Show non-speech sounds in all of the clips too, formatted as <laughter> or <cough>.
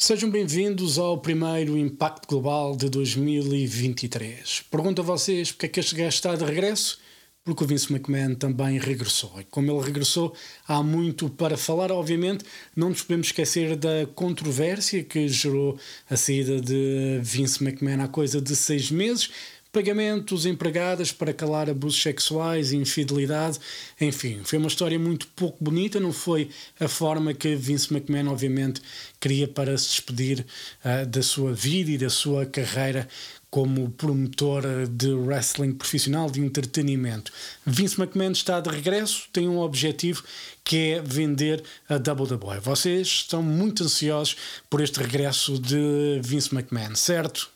Sejam bem-vindos ao primeiro Impacto Global de 2023. Pergunto a vocês porque é que este gajo está de regresso? Porque o Vince McMahon também regressou. E como ele regressou, há muito para falar. Obviamente, não nos podemos esquecer da controvérsia que gerou a saída de Vince McMahon há coisa de seis meses pagamentos empregadas para calar abusos sexuais, infidelidade, enfim, foi uma história muito pouco bonita, não foi a forma que Vince McMahon, obviamente, queria para se despedir uh, da sua vida e da sua carreira como promotor de wrestling profissional de entretenimento. Vince McMahon está de regresso, tem um objetivo que é vender a WWE. Vocês estão muito ansiosos por este regresso de Vince McMahon, certo?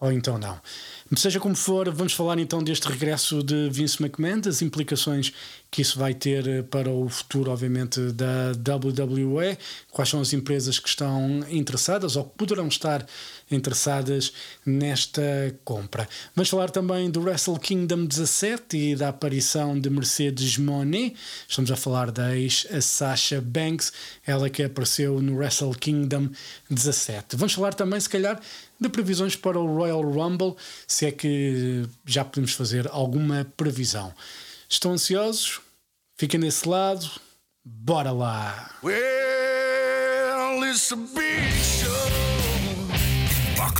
Ou então não. Seja como for, vamos falar então deste regresso de Vince McMahon, das implicações que isso vai ter eh, para o futuro, obviamente, da WWE, quais são as empresas que estão interessadas ou que poderão estar interessadas nesta compra. Vamos falar também do Wrestle Kingdom 17 e da aparição de Mercedes Monet. Estamos a falar da ex-Sasha Banks, ela que apareceu no Wrestle Kingdom 17. Vamos falar também, se calhar, de previsões para o Royal Rumble, se é que já podemos fazer alguma previsão. Estão ansiosos? Fiquem desse lado. Bora lá! Well, it's a big show. Cá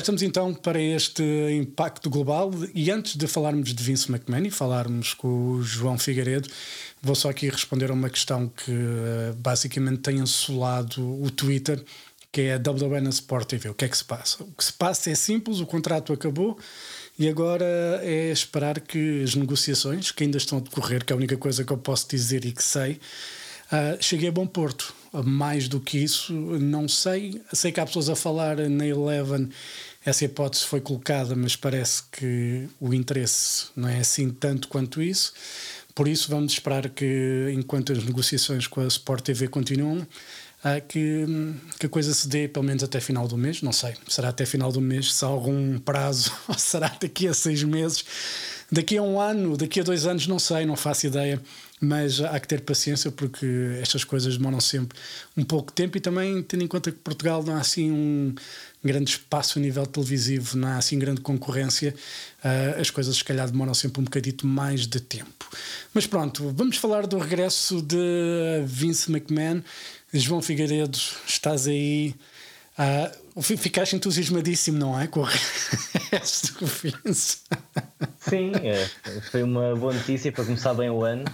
estamos então para este impacto global e antes de falarmos de Vince McMahon e falarmos com o João Figueiredo, vou só aqui responder a uma questão que eh, basicamente tem assolado o Twitter, que é a na Sport TV. O que é que se passa? O que se passa é simples, o contrato acabou e agora é esperar que as negociações, que ainda estão a decorrer, que é a única coisa que eu posso dizer e que sei, uh, cheguem a bom porto mais do que isso, não sei. Sei que há pessoas a falar na Eleven, essa hipótese foi colocada, mas parece que o interesse não é assim tanto quanto isso. Por isso, vamos esperar que, enquanto as negociações com a Sport TV continuam, que, que a coisa se dê pelo menos até final do mês. Não sei, será até final do mês, se há algum prazo, <laughs> ou será daqui a seis meses, daqui a um ano, daqui a dois anos, não sei, não faço ideia mas há que ter paciência porque estas coisas demoram sempre um pouco de tempo e também tendo em conta que Portugal não há assim um grande espaço a nível televisivo, não há assim grande concorrência, uh, as coisas se calhar demoram sempre um bocadito mais de tempo. Mas pronto, vamos falar do regresso de Vince McMahon. João Figueiredo, estás aí. Uh, ficaste entusiasmadíssimo, não é? Com o resto do Vince. Sim, é, foi uma boa notícia para começar bem o ano.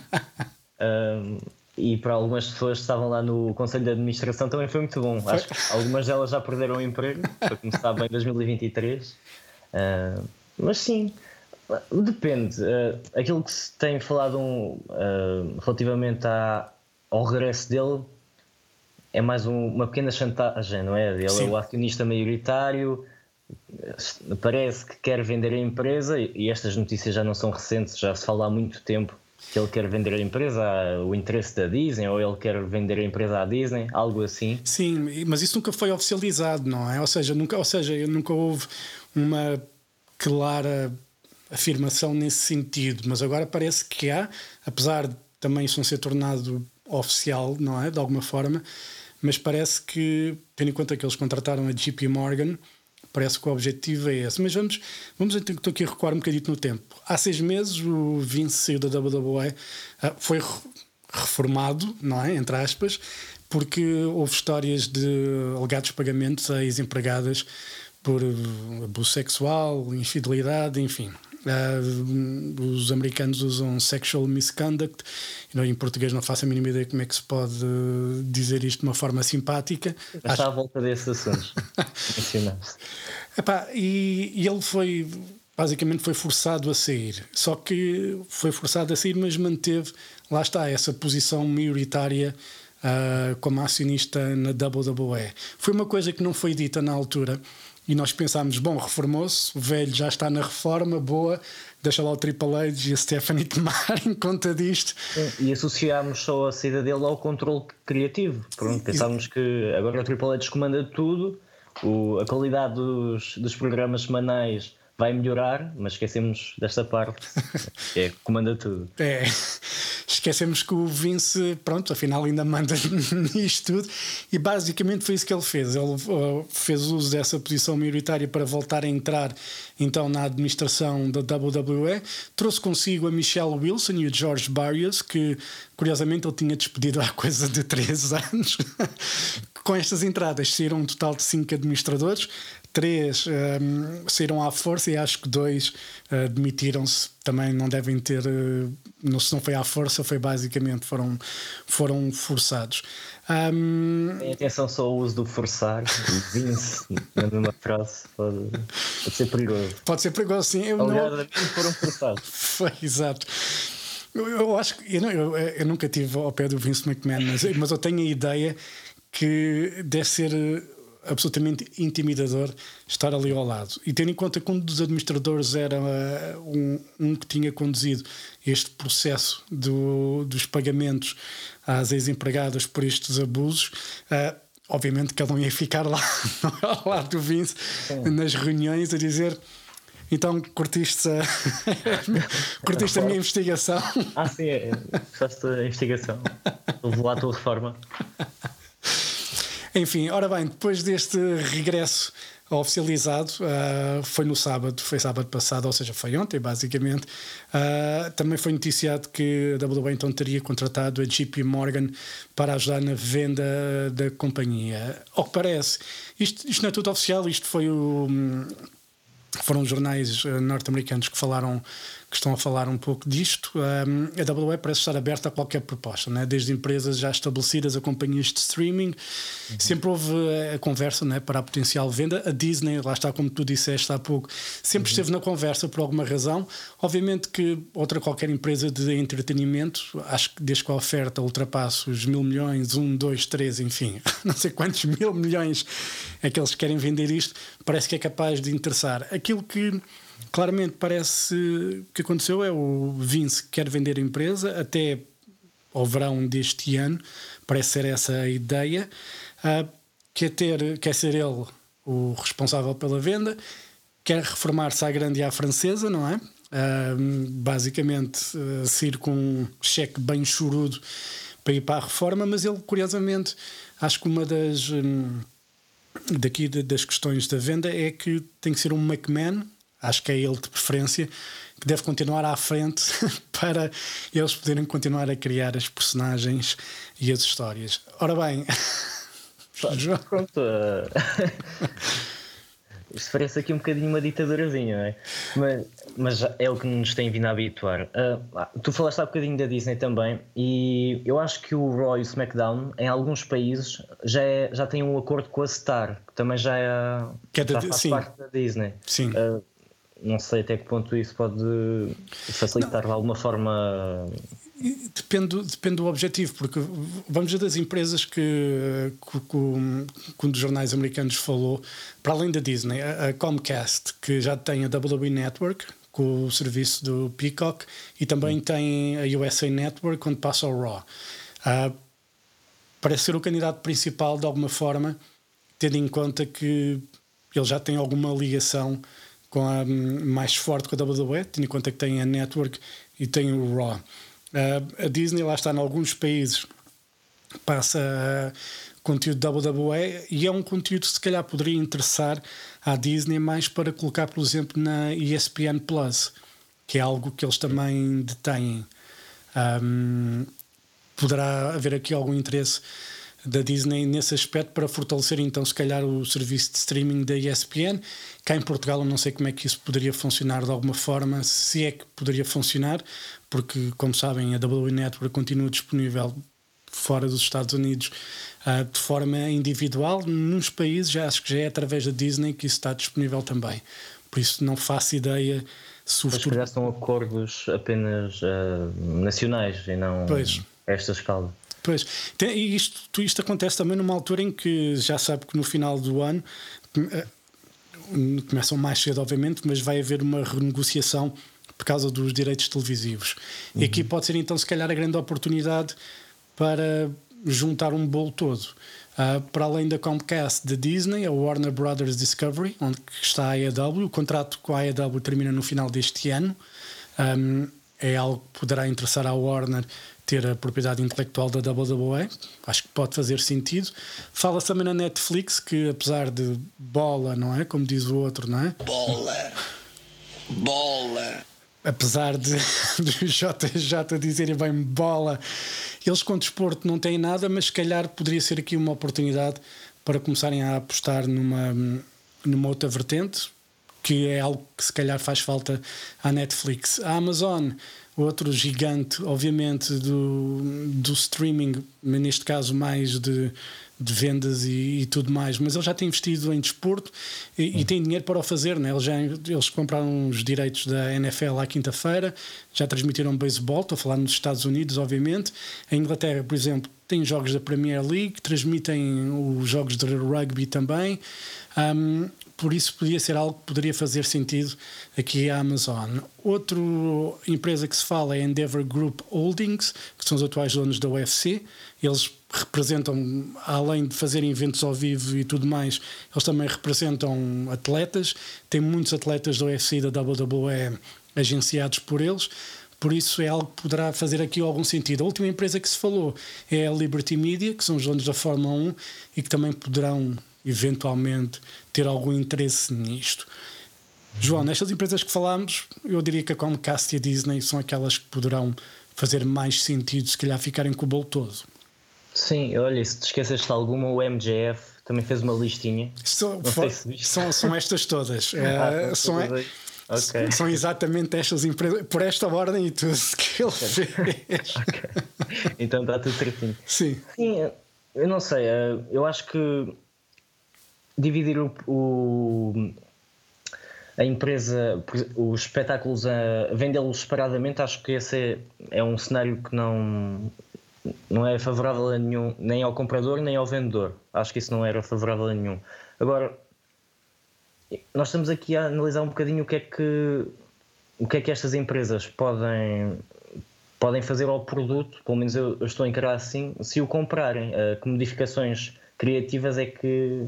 Um, e para algumas pessoas que estavam lá no Conselho de Administração também foi muito bom. Acho que algumas delas já perderam o emprego para começar bem 2023. Uh, mas sim, depende. Uh, aquilo que se tem falado um, uh, relativamente à, ao regresso dele é mais um, uma pequena chantagem, não é? Ele sim. é o acionista maioritário parece que quer vender a empresa e estas notícias já não são recentes, já se fala há muito tempo que ele quer vender a empresa, o interesse da Disney, ou ele quer vender a empresa à Disney, algo assim. Sim, mas isso nunca foi oficializado, não é? Ou seja, nunca, ou seja, nunca houve uma clara afirmação nesse sentido, mas agora parece que há, apesar de também isso não ser tornado oficial, não é? De alguma forma, mas parece que, tendo em conta que eles contrataram a JP Morgan, Parece que o objetivo é esse. Mas vamos, vamos estou aqui a recuar um bocadito no tempo. Há seis meses o Vince saiu da WWE, ah, foi reformado, não é? Entre aspas, porque houve histórias de alegados pagamentos a ex-empregadas por abuso sexual, infidelidade, enfim. Uh, os americanos usam sexual misconduct, não, em português não faço a mínima ideia como é que se pode dizer isto de uma forma simpática. Está Acho... à volta desses assuntos. <laughs> Epá, e, e ele foi basicamente foi forçado a sair. Só que foi forçado a sair, mas manteve, lá está, essa posição maioritária uh, como acionista na WWE. Foi uma coisa que não foi dita na altura, e nós pensámos, bom, reformou-se, o velho já está na reforma, boa, deixa lá o Triple H e a Stephanie tomar <laughs> em conta disto. E associámos só a saída dele ao controle criativo. Pronto, pensámos que agora o Triple H comanda tudo, o, a qualidade dos, dos programas semanais vai melhorar, mas esquecemos desta parte, <laughs> que é comanda tudo. É, esquecemos que o Vince, pronto, afinal ainda manda <laughs> nisto tudo, e basicamente foi isso que ele fez. Ele uh, fez uso dessa posição maioritária para voltar a entrar então na administração da WWE, trouxe consigo a Michelle Wilson e o George Barrios, que curiosamente ele tinha despedido há coisa de 3 <laughs> anos. Com estas entradas saíram um total de 5 administradores, três um, ehm, saíram à força e acho que dois uh, demitiram-se. Também não devem ter, uh, não, se não foi à força, foi basicamente foram, foram forçados. Um, Tem atenção só ao uso do forçar, <laughs> Vince, na mesma frase, pode, pode ser perigoso. Pode ser perigoso, sim. Eu Aliás, não... foram forçados. <laughs> foi, exato. Eu, eu acho que eu, eu, eu, nunca tive ao pé do Vince McMahon, mas, mas eu tenho a ideia que deve ser absolutamente intimidador estar ali ao lado. E tendo em conta que um dos administradores era uh, um, um, que tinha conduzido este processo do, dos pagamentos às ex-empregadas por estes abusos, uh, obviamente que ele não ia ficar lá <laughs> ao lado do Vince Sim. nas reuniões a dizer. Então curtiste a, <laughs> curtiste a minha investigação? Ah, sim, é. gostaste da investigação. Levou à tua reforma. Enfim, ora bem, depois deste regresso oficializado, uh, foi no sábado, foi sábado passado, ou seja, foi ontem, basicamente. Uh, também foi noticiado que a WWE então teria contratado a JP Morgan para ajudar na venda da companhia. Ao que parece, isto, isto não é tudo oficial, isto foi o. Foram os jornais ah, norte-americanos que falaram que estão a falar um pouco disto. Um, a WWE parece estar aberta a qualquer proposta, né? desde empresas já estabelecidas a companhias de streaming. Uhum. Sempre houve a conversa né, para a potencial venda. A Disney, lá está, como tu disseste há pouco, sempre uhum. esteve na conversa por alguma razão. Obviamente que outra qualquer empresa de entretenimento, acho que desde que a oferta ultrapasse os mil milhões, um, dois, três, enfim, <laughs> não sei quantos mil milhões é que eles querem vender isto, parece que é capaz de interessar. Aquilo que claramente parece que aconteceu é o Vince quer vender a empresa até ao verão deste ano, parece ser essa a ideia. Uh, quer, ter, quer ser ele o responsável pela venda, quer reformar-se à grande e à francesa, não é? Uh, basicamente, uh, sair com um cheque bem chorudo para ir para a reforma, mas ele, curiosamente, acho que uma das. Um, daqui das questões da venda é que tem que ser um McMahon acho que é ele de preferência, que deve continuar à frente <laughs> para eles poderem continuar a criar as personagens e as histórias. Ora bem. <laughs> Pronto. Uh... <laughs> Isto parece aqui um bocadinho uma ditadurazinha, não é? Mas, mas é o que nos tem vindo a habituar. Uh, tu falaste há bocadinho da Disney também, e eu acho que o Raw e o SmackDown, em alguns países, já, é, já tem um acordo com a Star, que também já, é, que é já faz sim. parte da Disney. Sim. Uh, não sei até que ponto isso pode facilitar não. de alguma forma. Depende, depende do objetivo, porque vamos ver das empresas que, que, que, um dos jornais americanos falou, para além da Disney, a, a Comcast, que já tem a WWE Network, com o serviço do Peacock, e também hum. tem a USA Network, onde passa o Raw. Uh, parece ser o candidato principal, de alguma forma, tendo em conta que ele já tem alguma ligação com a mais forte com a WWE, tendo em conta que tem a Network e tem o Raw. Uh, a Disney lá está em alguns países passa uh, conteúdo WWE e é um conteúdo que se calhar poderia interessar à Disney mais para colocar, por exemplo, na ESPN Plus, que é algo que eles também detêm. Um, poderá haver aqui algum interesse da Disney nesse aspecto para fortalecer então se calhar o serviço de streaming da ESPN. Cá em Portugal eu não sei como é que isso poderia funcionar de alguma forma, se é que poderia funcionar, porque como sabem a WWE Network continua disponível fora dos Estados Unidos uh, de forma individual. Nos países já acho que já é através da Disney que isso está disponível também. Por isso não faço ideia se o futuro... já são acordos apenas uh, nacionais e não pois. esta escala. Pois, e isto, isto acontece também numa altura em que já sabe que no final do ano eh, começam mais cedo, obviamente, mas vai haver uma renegociação por causa dos direitos televisivos. Uhum. E aqui pode ser então, se calhar, a grande oportunidade para juntar um bolo todo. Uh, para além da Comcast da Disney, a Warner Brothers Discovery, onde está a AEW. O contrato com a AEW termina no final deste ano. Um, é algo que poderá interessar à Warner ter a propriedade intelectual da WWE. Acho que pode fazer sentido. Fala-se também na Netflix que, apesar de bola, não é? Como diz o outro, não é? Bola! Bola! apesar de, <laughs> de JJ dizerem bem bola, eles com desporto não têm nada, mas se calhar poderia ser aqui uma oportunidade para começarem a apostar numa, numa outra vertente, que é algo que se calhar faz falta à Netflix. A Amazon, outro gigante, obviamente, do, do streaming, neste caso mais de de vendas e, e, tudo mais, mas ele já tem investido em desporto e, e tem dinheiro para o fazer. Né? Eles, já, eles compraram os direitos da NFL à quinta-feira, já transmitiram beisebol, estou a falar nos Estados Unidos, obviamente. A Inglaterra, por exemplo, tem jogos da Premier League, transmitem os jogos de rugby também. Um, por isso podia ser algo que poderia fazer sentido aqui à Amazon. Outra empresa que se fala é Endeavor Group Holdings, que são os atuais donos da UFC. Eles representam, além de fazerem eventos ao vivo e tudo mais, eles também representam atletas. Tem muitos atletas da UFC e da WWE agenciados por eles. Por isso é algo que poderá fazer aqui algum sentido. A última empresa que se falou é a Liberty Media, que são os donos da Fórmula 1 e que também poderão eventualmente ter algum interesse nisto. João, nestas empresas que falámos, eu diria que a Comcast e a Disney são aquelas que poderão fazer mais sentido, se calhar ficarem com o bolo todo. Sim, olha, se te esqueceste de alguma, o MJF também fez uma listinha. São, são, são, estas todas. <laughs> é, são, okay. são exatamente estas empresas, por esta ordem e tudo que ele fez. <laughs> okay. Então está tudo certinho. Sim. Sim, eu não sei, eh, eu acho que dividir o, o a empresa, os espetáculos a vendê-los separadamente, acho que esse é, é um cenário que não, não é favorável a nenhum, nem ao comprador nem ao vendedor. Acho que isso não era favorável a nenhum. Agora, nós estamos aqui a analisar um bocadinho o que é que o que é que estas empresas podem podem fazer ao produto, pelo menos eu, eu estou a encarar assim, se o comprarem, uh, que modificações criativas é que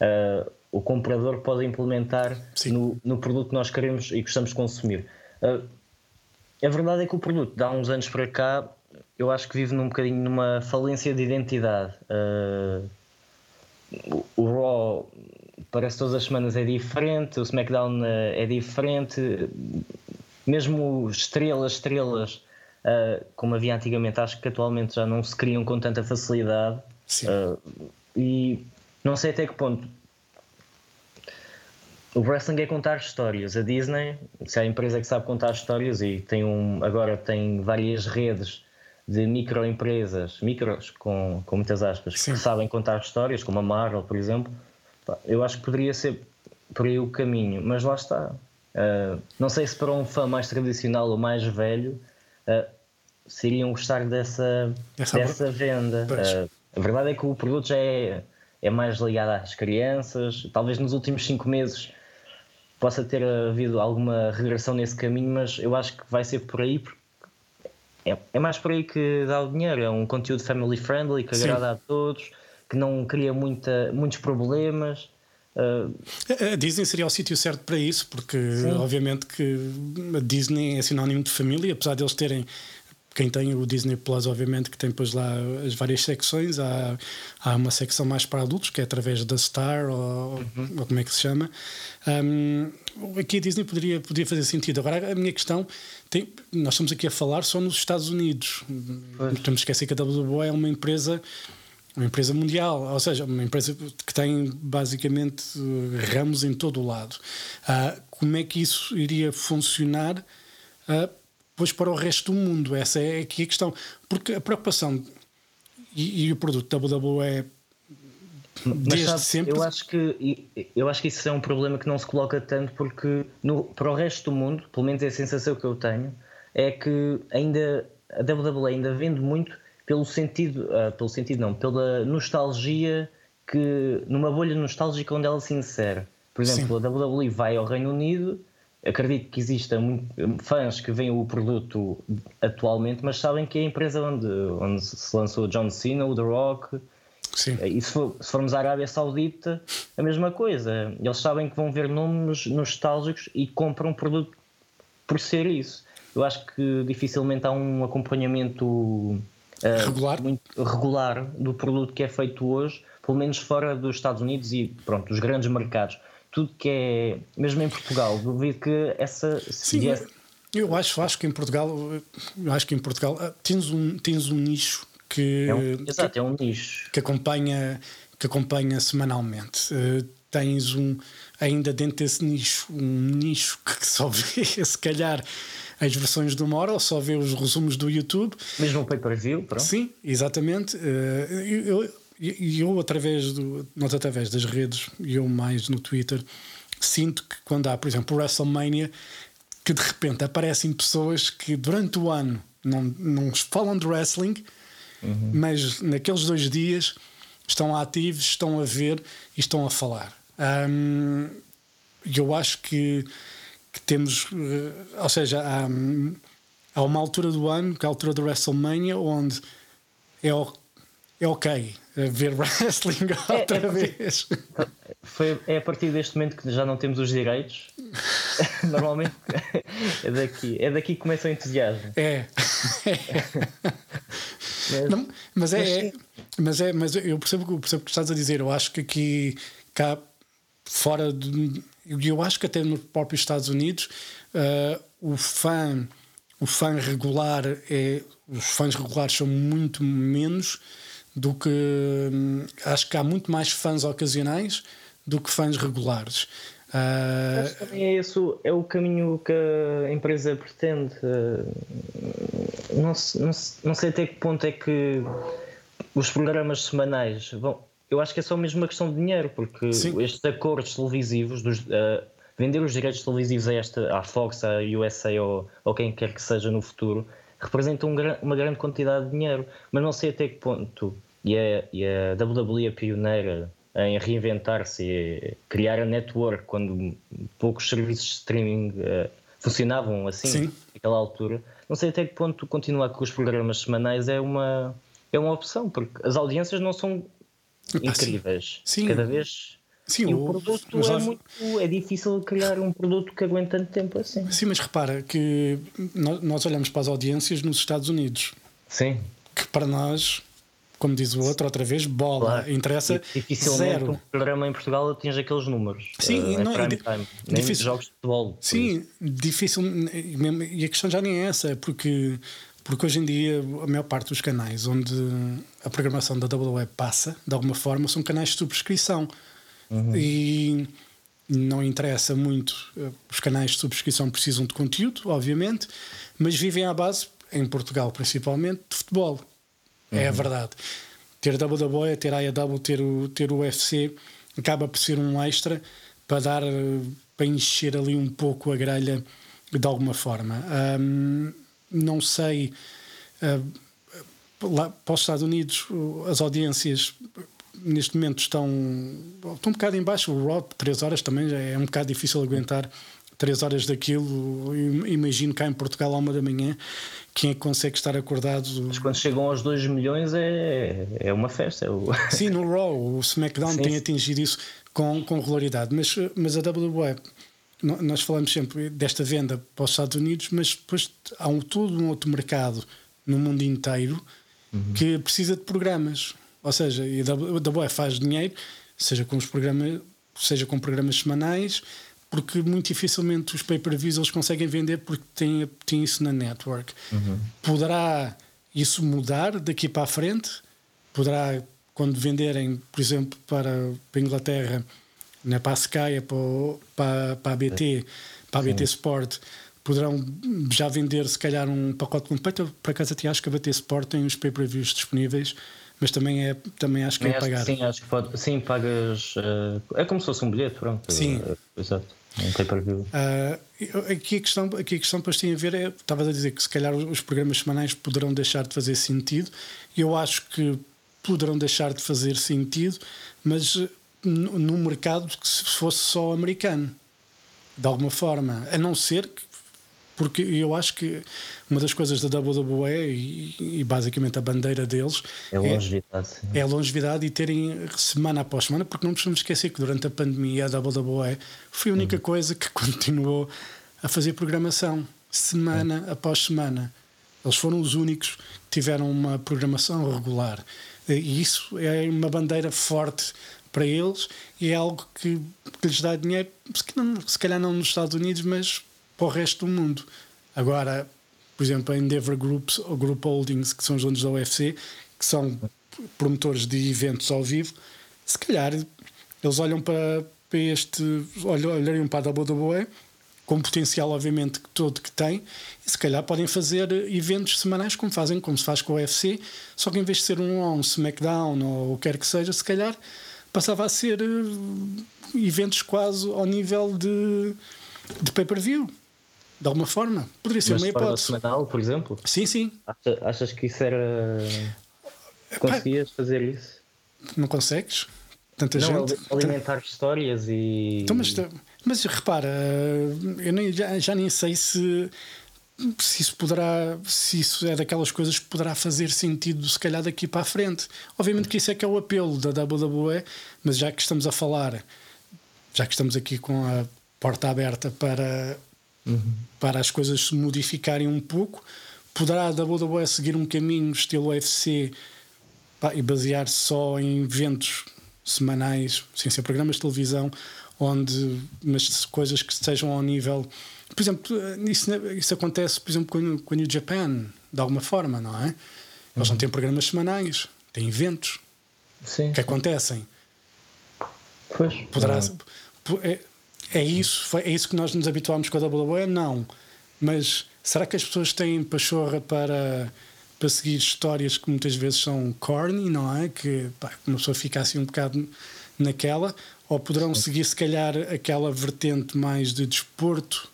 uh, o comprador pode implementar no, no, produto que nós queremos e gostamos de consumir. Uh, a verdade é que o produto, de há uns anos para cá, eu acho que vive num bocadinho numa falência de identidade. Uh, o Raw parece todas as semanas é diferente, o SmackDown é diferente, mesmo estrelas, estrelas, uh, como havia antigamente, acho que atualmente já não se criam com tanta facilidade. Uh, e não sei até que ponto. O wrestling é contar histórias. A Disney, se é a empresa que sabe contar histórias e tem um, agora tem várias redes de microempresas, micros com, com muitas aspas, Sim. que sabem contar histórias, como a Marvel, por exemplo, eu acho que poderia ser por aí o caminho, mas lá está. Uh, não sei se para um fã mais tradicional ou mais velho uh, se iriam gostar dessa, dessa venda. Uh, a verdade é que o produto já é, é mais ligado às crianças, talvez nos últimos cinco meses possa ter havido alguma regressão nesse caminho, mas eu acho que vai ser por aí, porque é, é mais por aí que dá o dinheiro. É um conteúdo family friendly que Sim. agrada a todos, que não cria muita, muitos problemas. Uh... A Disney seria o sítio certo para isso, porque Sim. obviamente que a Disney é sinónimo de família, apesar de eles terem quem tem o Disney Plus, obviamente, que tem depois lá as várias secções. Há, há uma secção mais para adultos, que é através da Star, ou, uhum. ou como é que se chama. Um, aqui a Disney poderia, poderia fazer sentido. Agora, a minha questão: tem, nós estamos aqui a falar só nos Estados Unidos. Pois. Que esquecer que a WWE é uma empresa. Uma empresa mundial, ou seja, uma empresa que tem basicamente ramos em todo o lado. Uh, como é que isso iria funcionar uh, depois para o resto do mundo. Essa é aqui a questão. Porque a preocupação e, e o produto WWE desde sabe, sempre. Eu acho, que, eu acho que isso é um problema que não se coloca tanto porque no, para o resto do mundo, pelo menos é a sensação que eu tenho, é que ainda a WWE ainda vende muito pelo sentido, uh, pelo sentido não, pela nostalgia que numa bolha nostálgica onde ela se insere. Por exemplo, Sim. a WWE vai ao Reino Unido, acredito que exista muito, fãs que veem o produto atualmente, mas sabem que é a empresa onde, onde se lançou John Cena, o The Rock. Sim. E se, for, se formos à Arábia Saudita, a mesma coisa. Eles sabem que vão ver nomes nostálgicos e compram produto por ser isso. Eu acho que dificilmente há um acompanhamento uh, regular. Muito regular do produto que é feito hoje, pelo menos fora dos Estados Unidos e pronto, dos grandes mercados. Tudo que é, mesmo em Portugal, duvido que essa. Sim, viesse... eu acho, acho que em Portugal, eu acho que em Portugal ah, tens um, tens um nicho que, é um, exato, é um nicho que acompanha, que acompanha semanalmente. Uh, tens um ainda dentro desse nicho, um nicho que <laughs> só vê se calhar as versões de uma hora ou só vê os resumos do YouTube. Mesmo o pay-per-view, pronto. Sim, exatamente. Eh, eu, eu, eu, através do, nós através das redes, e eu mais no Twitter, sinto que quando há, por exemplo, o WrestleMania, que de repente aparecem pessoas que durante o ano não, não falam de wrestling, uhum. mas naqueles dois dias estão ativos, estão a ver e estão a falar. Um, eu acho que que temos, eh, ou seja, há, há uma altura do ano, que é a altura do WrestleMania, onde é, é ok ver <laughs> wrestling outra é, é vez. Foi, é a partir deste momento que já não temos os direitos. <laughs> Normalmente é daqui, é daqui que começa o entusiasmo. É. mas, não, mas, é, mas, é, mas eu percebo, eu percebo o que estás a dizer. Eu acho que aqui cá fora de eu acho que até nos próprios Estados Unidos uh, o fã o fã regular é os fãs regulares são muito menos do que hum, acho que há muito mais fãs ocasionais do que fãs regulares uh, Mas também é esse é o caminho que a empresa pretende uh, não, não, não sei até que ponto é que os programas semanais vão eu acho que é só mesmo uma questão de dinheiro, porque Sim. estes acordos televisivos, dos, uh, vender os direitos televisivos a esta, à Fox, à USA ou, ou quem quer que seja no futuro, representam um, uma grande quantidade de dinheiro. Mas não sei até que ponto. E a, e a WWE é pioneira em reinventar-se e criar a network quando poucos serviços de streaming uh, funcionavam assim, Sim. naquela altura. Não sei até que ponto continuar com os programas semanais é uma, é uma opção, porque as audiências não são incríveis. Sim. Cada vez. Sim, e o, o produto é, muito, é difícil criar um produto que aguente tanto tempo assim. Sim, mas repara que nós olhamos para as audiências nos Estados Unidos. Sim. Que para nós, como diz o outro, outra vez, bola. Claro. Interessa Dificilmente zero. um programa em Portugal atinge aqueles números. Sim, uh, não, prime time. Nem difícil, jogos de futebol. Sim, difícil. E a questão já nem é essa, porque porque hoje em dia a maior parte dos canais onde a programação da WWE passa, de alguma forma, são canais de subscrição. Uhum. E não interessa muito. Eh, os canais de subscrição precisam de conteúdo, obviamente, mas vivem à base, em Portugal principalmente, de futebol. Uhum. É a verdade. Ter a WWE, ter a AEW, ter o, ter o UFC acaba por ser um extra para dar para encher ali um pouco a grelha de alguma forma. Um, não sei. Uh, lá para os Estados Unidos, as audiências neste momento estão, estão um bocado em baixo. O Raw, 3 horas também já é um bocado difícil aguentar 3 horas daquilo. Imagino cá em Portugal, à uma da manhã, quem é consegue estar acordado. Mas quando chegam aos 2 milhões é, é uma festa. É o... Sim, no Raw, o SmackDown sim, tem atingido isso com, com regularidade. Mas, mas a WWE nós falamos sempre desta venda para os Estados Unidos, mas depois há um, todo um outro mercado no mundo inteiro uhum. que precisa de programas. Ou seja, a WWE faz dinheiro, seja com os programas, seja com programas semanais, porque muito dificilmente os pay-per-views eles conseguem vender porque têm, têm isso na network. Uhum. Poderá isso mudar daqui para a frente? Poderá, quando venderem, por exemplo, para, para a Inglaterra né, para a Sky, para, para, para a BT, para a BT Sport, poderão já vender se calhar um pacote completo. Por acaso até acho que a BT Sport tem os pay-per-views disponíveis, mas também, é, também acho que é pagar. Sim, acho que pode. Sim, pagas. Uh, é como se fosse um bilhete, pronto. Sim. Uh, exato. Um pay-per-view. Uh, aqui, a questão, aqui a questão para tem a ver é. Estavas a dizer que se calhar os programas semanais poderão deixar de fazer sentido. Eu acho que poderão deixar de fazer sentido, mas num mercado que se fosse só americano, de alguma forma, a não ser que porque eu acho que uma das coisas da WWE e, e basicamente a bandeira deles é a longevidade. É, é longevidade e terem semana após semana, porque não podemos esquecer que durante a pandemia a WWE foi a única uhum. coisa que <laughs> continuou a fazer programação semana uhum. após semana. Eles foram os únicos que tiveram uma programação regular. E isso é uma bandeira forte para eles e é algo que, que lhes dá dinheiro, se calhar não nos Estados Unidos, mas para o resto do mundo. Agora, por exemplo, a Endeavor Groups ou Group Holdings, que são os donos da UFC, que são promotores de eventos ao vivo, se calhar eles olham para, para este, olhariam para a WWE com o potencial, obviamente, todo que tem, e se calhar podem fazer eventos semanais como fazem, como se faz com o UFC, só que em vez de ser um um SmackDown ou o que quer que seja, se calhar passava a ser eh, eventos quase ao nível de, de pay-per-view de alguma forma. Poderia ser Mas uma hipótese. semanal, por exemplo? Sim, sim. Achas, achas que isso era. Conseguias fazer isso? Não consegues? Tanta não, gente. Alimentar histórias e. Então, mas, mas repara, eu nem, já, já nem sei se se isso poderá, se isso é daquelas coisas que poderá fazer sentido se calhar daqui para a frente. Obviamente que isso é que é o apelo da WWE, mas já que estamos a falar, já que estamos aqui com a porta aberta para uhum. para as coisas se modificarem um pouco. Poderá a WWE seguir um caminho estilo UFC pá, e basear-se só em eventos semanais, sem ser programas de televisão, onde mas coisas que estejam ao nível. Por exemplo, isso, isso acontece, por exemplo, com, com a New Japan, de alguma forma, não é? Eles uhum. não têm programas semanais, têm eventos Sim. que acontecem. Pois. Poderá, é, é isso, é isso que nós nos habituámos com a WWE? Não. Mas será que as pessoas têm pachorra para, para seguir histórias que muitas vezes são corny, não é? Que pá, uma pessoa fica assim um bocado naquela? Ou poderão Sim. seguir, se calhar, aquela vertente mais de desporto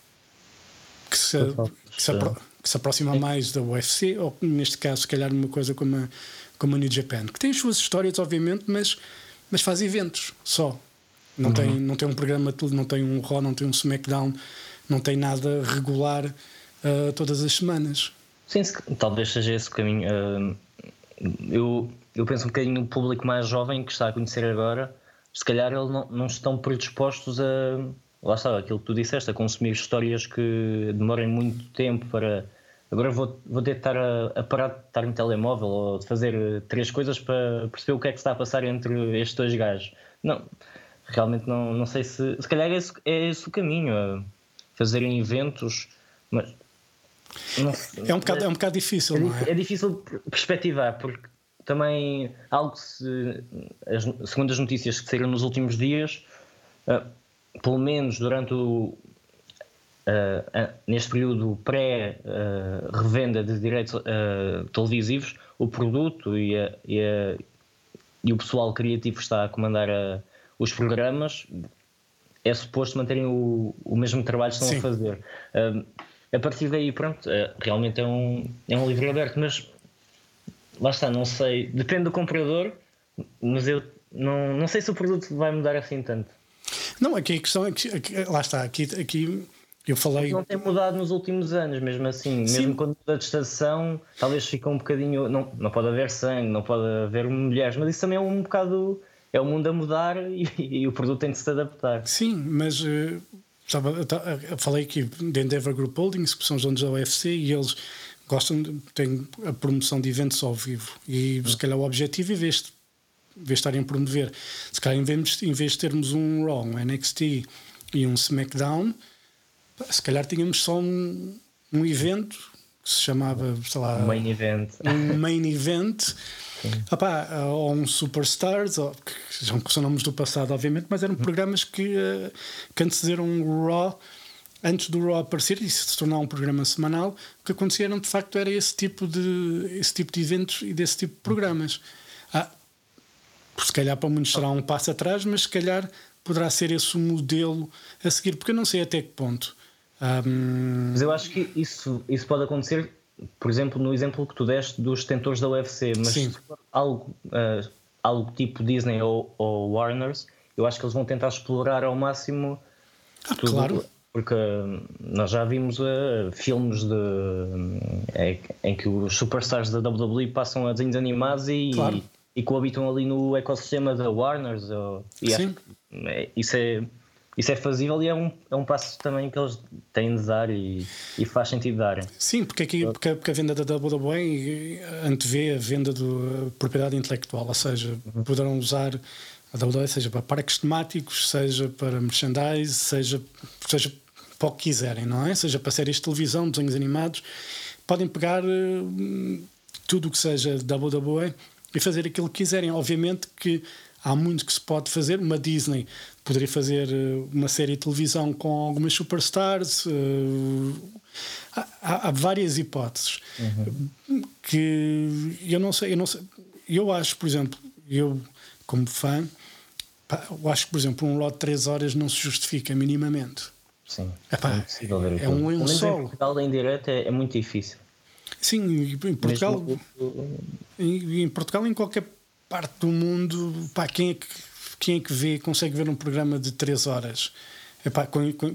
que se, que se, apro que se aproxima mais da UFC? Ou neste caso, se calhar, uma coisa como a, como a New Japan, que tem as suas histórias, obviamente, mas, mas faz eventos só. Não, uhum. tem, não tem um programa, não tem um Raw, não tem um SmackDown, não tem nada regular uh, todas as semanas. Sim, talvez seja esse o caminho. Uh, eu, eu penso um bocadinho no público mais jovem que está a conhecer agora, se calhar eles não, não estão predispostos a. Lá está, aquilo que tu disseste, a consumir histórias que demorem muito tempo para. Agora vou, vou ter de estar a, a parar de estar no telemóvel ou de fazer três coisas para perceber o que é que está a passar entre estes dois gajos. Não, realmente não, não sei se. Se calhar é esse, é esse o caminho, fazerem eventos, mas. Não, é, um bocado, é um bocado difícil, é, não é? É difícil perspectivar, porque também algo se, as, segundo as notícias que saíram nos últimos dias, uh, pelo menos durante o. Uh, uh, neste período pré-revenda de direitos televisivos, o produto e, a, e, a, e, o pessoal criativo está a comandar a, os programas é suposto manterem o, o mesmo trabalho que estão Sim. a fazer. Um, a partir daí, pronto, é, realmente é um, é um livro aberto, mas lá está, não sei, depende do comprador, mas eu não, não sei se o produto vai mudar assim tanto. Não, aqui a questão é que, aqui, lá está, aqui, aqui eu falei. Não tem mudado nos últimos anos, mesmo assim, Sim. mesmo quando muda de estação, talvez fica um bocadinho. Não, não pode haver sangue, não pode haver mulheres, mas isso também é um bocado é o mundo a mudar e, e o produto tem de se adaptar. Sim, mas uh, sabe, eu falei aqui de Endeavor Group Holdings, que são os donos da UFC, e eles gostam de, têm a promoção de eventos ao vivo. E hum. se calhar o objetivo, vez de, em vez de estarem a promover, se calhar em vez, em vez de termos um Raw, um NXT e um SmackDown, se calhar tínhamos só um, um evento que se chamava, sei lá, main event. Um main event Opa, ou um Superstars, ou, que são, são nomes do passado, obviamente, mas eram programas que, uh, que antecederam o Raw. Antes do Raw aparecer e se tornar um programa semanal, o que acontecia era, de facto era esse tipo de, esse tipo de eventos e desse tipo de programas. Ah, se calhar para muitos será um passo atrás, mas se calhar poderá ser esse o modelo a seguir, porque eu não sei até que ponto. Um... Mas eu acho que isso, isso pode acontecer por exemplo, no exemplo que tu deste dos detentores da UFC, mas Sim. algo, uh, algo tipo Disney ou, ou Warners, eu acho que eles vão tentar explorar ao máximo ah, tudo. Claro. Porque nós já vimos uh, filmes de, um, é, em que os superstars da WWE passam a desenhos animados e, claro. e, e coabitam ali no ecossistema da Warners. Ou, e Sim. é, isso é isso é fazível e é um, é um passo também que eles têm de dar e, e faz sentido darem. Sim, porque aqui porque, porque a venda da WWE antevê a venda da propriedade intelectual, ou seja, uhum. poderão usar a WWE seja para parques temáticos, seja para merchandise, seja, seja para o que quiserem, não é? Seja para séries de televisão, desenhos animados, podem pegar uh, tudo o que seja WWE e fazer aquilo que quiserem. Obviamente que há muito que se pode fazer. Uma Disney poderia fazer eh, uma série de televisão com algumas superstars. Uh, há, há, várias hipóteses uhum. que eu não sei, eu não sei. Eu acho, por exemplo, eu como fã, eu acho que, por exemplo, um lote de 3 horas não se justifica minimamente. Sim, Epá, é, é um lençol. Em Portugal, em direto, é, é muito difícil. Sim, em Portugal, Mesmo... em, em Portugal, em qualquer parte do mundo, pá, quem é que, quem é que vê, consegue ver um programa de 3 horas? Epá, com, com,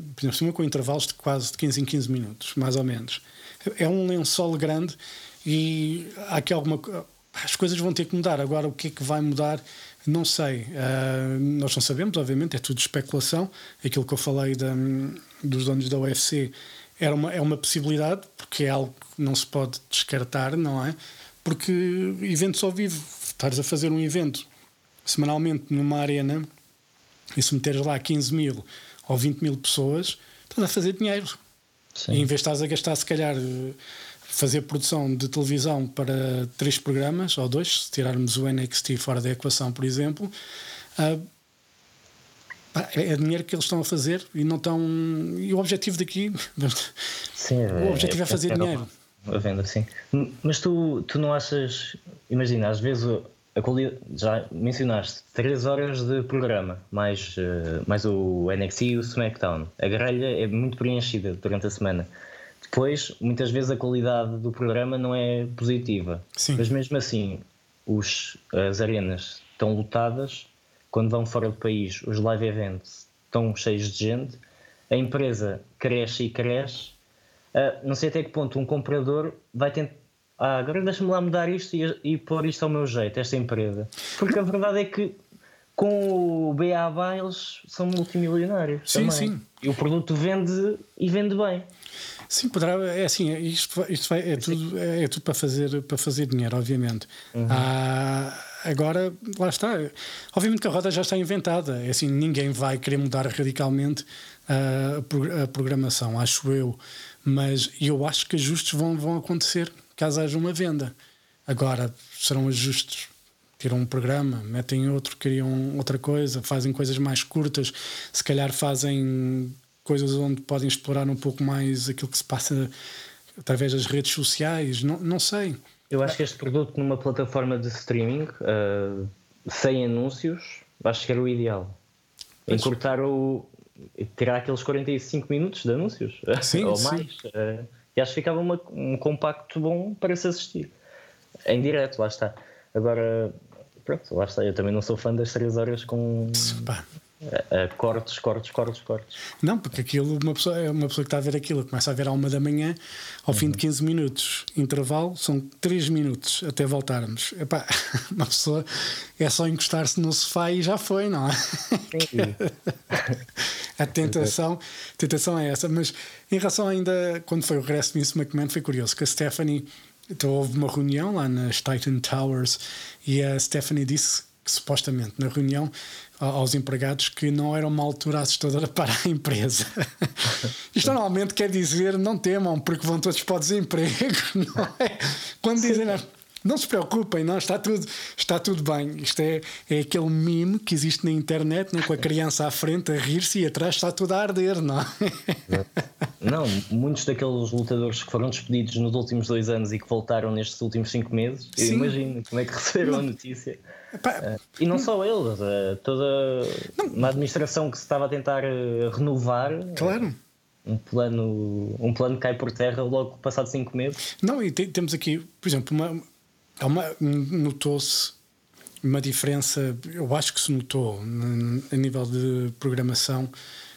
com intervalos de quase de 15 em 15 minutos, mais ou menos. É um lençol grande e há aqui alguma as coisas vão ter que mudar. Agora, o que é que vai mudar? Não sei. Uh, nós não sabemos, obviamente, é tudo especulação. Aquilo que eu falei dos donos da UFC era uma, é uma possibilidade, porque é algo que não se pode descartar, não é? Porque eventos ao vivo estares a fazer um evento semanalmente numa arena e se meteres lá 15 mil ou 20 mil pessoas, estás a fazer dinheiro. Sim. E em vez de estás a gastar, se calhar, fazer produção de televisão para três programas ou dois, se tirarmos o NXT fora da equação, por exemplo, uh, é dinheiro que eles estão a fazer e não estão. E o objetivo daqui. Sim, <laughs> o objetivo é, é fazer é, dinheiro a venda, sim. Mas tu, tu não achas, imagina, às vezes a qualidade, já mencionaste 3 horas de programa, mais, uh, mais o NXT e o SmackDown. A grelha é muito preenchida durante a semana. Depois, muitas vezes a qualidade do programa não é positiva. Sim. Mas mesmo assim, os, as arenas estão lotadas. Quando vão fora do país, os live events estão cheios de gente. A empresa cresce e cresce Uh, não sei até que ponto um comprador vai tentar. Ah, agora deixa-me lá mudar isto e, e pôr isto ao meu jeito, esta empresa. Porque a verdade é que com o BABA eles são multimilionários. Sim, também. sim. E o produto vende e vende bem. Sim, poderá, é assim, isto, isto vai, é, tudo, é, é, tudo para fazer, para fazer dinheiro, obviamente. Uhum. Ah, agora, lá está. Obviamente que a roda já está inventada. É assim, ninguém vai querer mudar radicalmente a, a programação, acho eu. Mas eu acho que ajustes vão, vão acontecer caso haja uma venda. Agora, serão ajustes. Tiram um programa, metem outro, criam outra coisa, fazem coisas mais curtas, se calhar fazem coisas onde podem explorar um pouco mais aquilo que se passa através das redes sociais, não, não sei. Eu acho que este produto numa plataforma de streaming, uh, sem anúncios, acho que era o ideal. Encurtar o, tirar aqueles 45 minutos de anúncios sim, <laughs> ou sim. mais. Uh, e acho que ficava uma, um compacto bom para se assistir. Em direto, lá está. Agora, pronto, lá está. Eu também não sou fã das 3 horas com. Uh, cortes, cortes, cortes, cortes. Não, porque aquilo, uma pessoa, é uma pessoa que está a ver aquilo, começa a ver à uma da manhã, ao uhum. fim de 15 minutos, intervalo, são 3 minutos até voltarmos. Epá, <laughs> uma pessoa é só encostar-se no sofá e já foi, não é? Sim. <laughs> a tentação, a tentação é essa. Mas em relação ainda, quando foi o regresso de Vince McMahon, foi curioso que a Stephanie. Então houve uma reunião lá nas Titan Towers e a Stephanie disse que supostamente na reunião aos empregados que não era uma altura assustadora <laughs> para a empresa. <laughs> Isto normalmente quer dizer não temam, porque vão todos para o desemprego, <laughs> não é? Quando dizem não se preocupem, não, está tudo, está tudo bem. Isto é, é aquele meme que existe na internet, não, com a criança à frente a rir-se e atrás está tudo a arder, não é? Não, muitos daqueles lutadores que foram despedidos nos últimos dois anos e que voltaram nestes últimos cinco meses, Sim. eu imagino como é que <laughs> receberam não. a notícia. Epá, uh, e não só eles, uh, toda não. uma administração que se estava a tentar uh, renovar. Claro. Um plano, um plano cai por terra logo passado cinco meses. Não, e te, temos aqui, por exemplo, uma, notou-se uma diferença, eu acho que se notou a nível de programação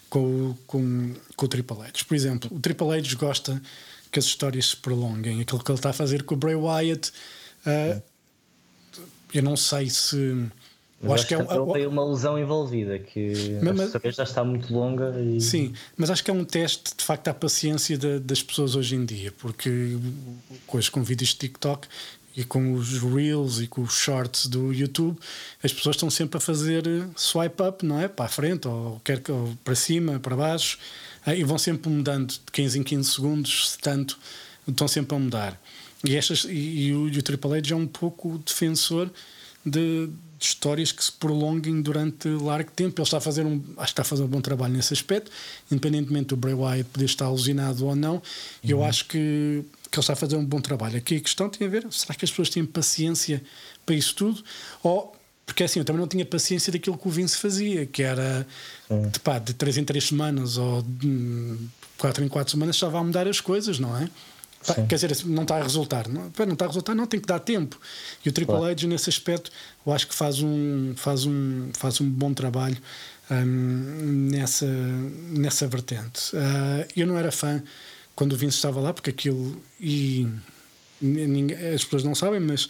com, com, com o Triple H. Por exemplo, o Triple H gosta que as histórias se prolonguem. Aquilo que ele está a fazer com o Bray Wyatt, uh, eu não sei se. Eu acho, que, é, um, tem uma lesão envolvida que mas, história já está muito longa. E... Sim, mas acho que é um teste de facto à paciência de, das pessoas hoje em dia, porque coisas com vídeos de TikTok e com os Reels e com os Shorts do YouTube, as pessoas estão sempre a fazer swipe up, não é? Para a frente, ou, quer, ou para cima, para baixo, eh, e vão sempre mudando de 15 em 15 segundos, se tanto, estão sempre a mudar. E, estas, e, e, o, e o Triple H é um pouco defensor de, de, histórias que se prolonguem durante largo tempo. Ele está a fazer um, acho que está a fazer um bom trabalho nesse aspecto, independentemente do Bray Wyatt poder estar alucinado ou não. Uhum. Eu acho que que ele está a fazer um bom trabalho. Aqui a questão tem a ver: será que as pessoas têm paciência para isso tudo? Ou, porque assim, eu também não tinha paciência daquilo que o Vince fazia, que era de, pá, de 3 em 3 semanas ou de 4 em 4 semanas estava a mudar as coisas, não é? Pá, quer dizer, não está a resultar. Não, não está a resultar, não, tem que dar tempo. E o Triple claro. H, nesse aspecto, eu acho que faz um, faz um, faz um bom trabalho um, nessa, nessa vertente. Uh, eu não era fã quando o Vince estava lá, porque aquilo. E ninguém, as pessoas não sabem, mas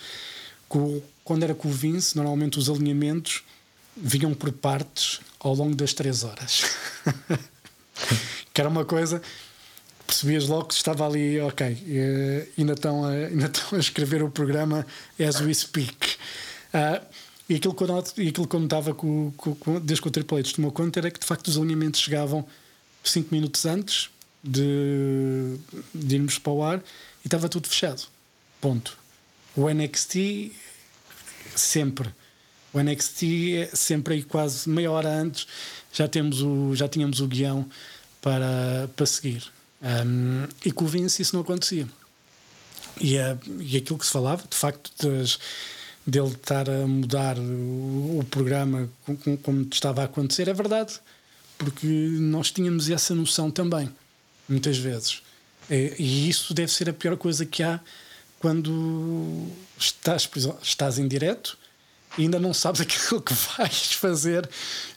com, quando era com o Vince, normalmente os alinhamentos vinham por partes ao longo das três horas. <laughs> que era uma coisa. Percebias logo que estava ali, ok, eh, ainda estão, a, ainda estão a escrever o programa as we speak. Uh, e aquilo que eu, e aquilo notava com, com, com, desde que o Triple H tomou conta era que de facto os alinhamentos chegavam 5 minutos antes de, de irmos para o ar e estava tudo fechado. Ponto. O NXT sempre. O NXT sempre aí quase meia hora antes já, temos o, já tínhamos o guião para, para seguir. Um, e com o Vince isso não acontecia. E, uh, e aquilo que se falava, de facto, das, dele estar a mudar o, o programa como, como estava a acontecer, é verdade. Porque nós tínhamos essa noção também muitas vezes. É, e isso deve ser a pior coisa que há quando estás, estás em direto e ainda não sabes <laughs> aquilo que vais fazer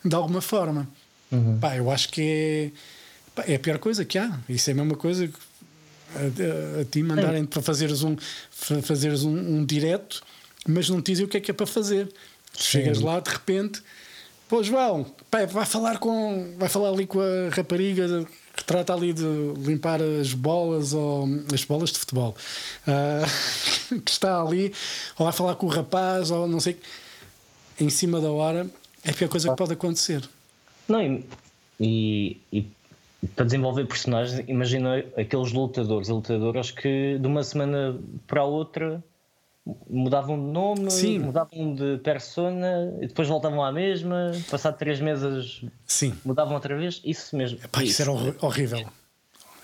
de alguma forma. Uhum. Pá, eu acho que é, pá, é a pior coisa que há. Isso é a mesma coisa que a, a, a ti mandarem para fazeres um, fazeres um, um direto, mas não te dizem o que é que é para fazer. Chegas lá de repente, pô, João, pá, vai falar com. Vai falar ali com a rapariga que trata ali de limpar as bolas ou as bolas de futebol. Uh, <laughs> que está ali ou vai falar com o rapaz ou não sei em cima da hora é a pior coisa que pode acontecer. Não e, e, e para desenvolver personagens imagina aqueles lutadores. E lutadoras que de uma semana para a outra mudavam de nome, Sim. mudavam de persona e depois voltavam à mesma, passado três meses Sim. mudavam outra vez, isso mesmo. Epá, isso, isso era horrível.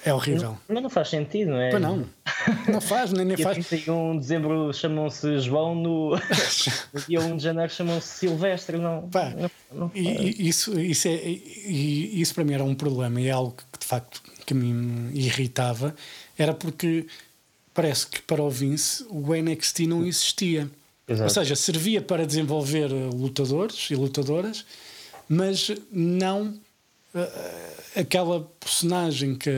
É horrível. Mas não faz sentido, não é? Não. <laughs> Não faz, nem, nem faz. 31 de dezembro chamam-se João, no, <laughs> no dia 1 de janeiro chamam-se Silvestre. Não, Pá, não, não e, isso, isso, é, e, isso para mim era um problema e é algo que de facto que me irritava. Era porque parece que para o Vince o NXT não existia. Exato. Ou seja, servia para desenvolver eh, lutadores e lutadoras, mas não uh, aquela personagem que,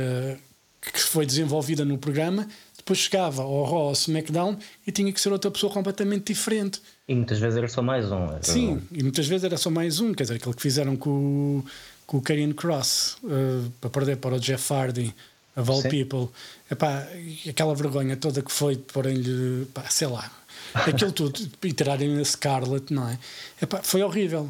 que foi desenvolvida no programa depois chegava ao Raw ou SmackDown e tinha que ser outra pessoa completamente diferente. E muitas vezes era só mais um. Sim, e muitas vezes era só mais um. Quer dizer, aquilo que fizeram com, com o Cross uh, para perder para o Jeff Hardy of all Sim. people. Epá, aquela vergonha toda que foi porem-lhe, sei lá, aquilo tudo, e tirarem a Scarlett, não é? Epá, foi horrível.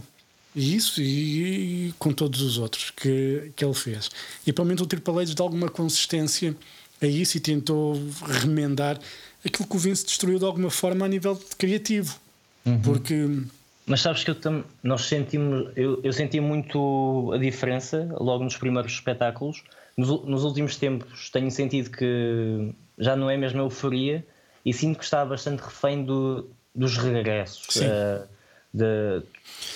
E isso, e, e, com todos os outros que, que ele fez. E pelo menos o Triple H dá alguma consistência a isso e tentou remendar aquilo que o Vince destruiu de alguma forma a nível criativo. Uhum. Porque. Mas sabes que eu tam, nós sentimos, eu, eu senti muito a diferença logo nos primeiros espetáculos nos, nos últimos tempos tenho sentido que já não é mesmo euforia e sinto que está bastante refém do, dos regressos. Uh, de,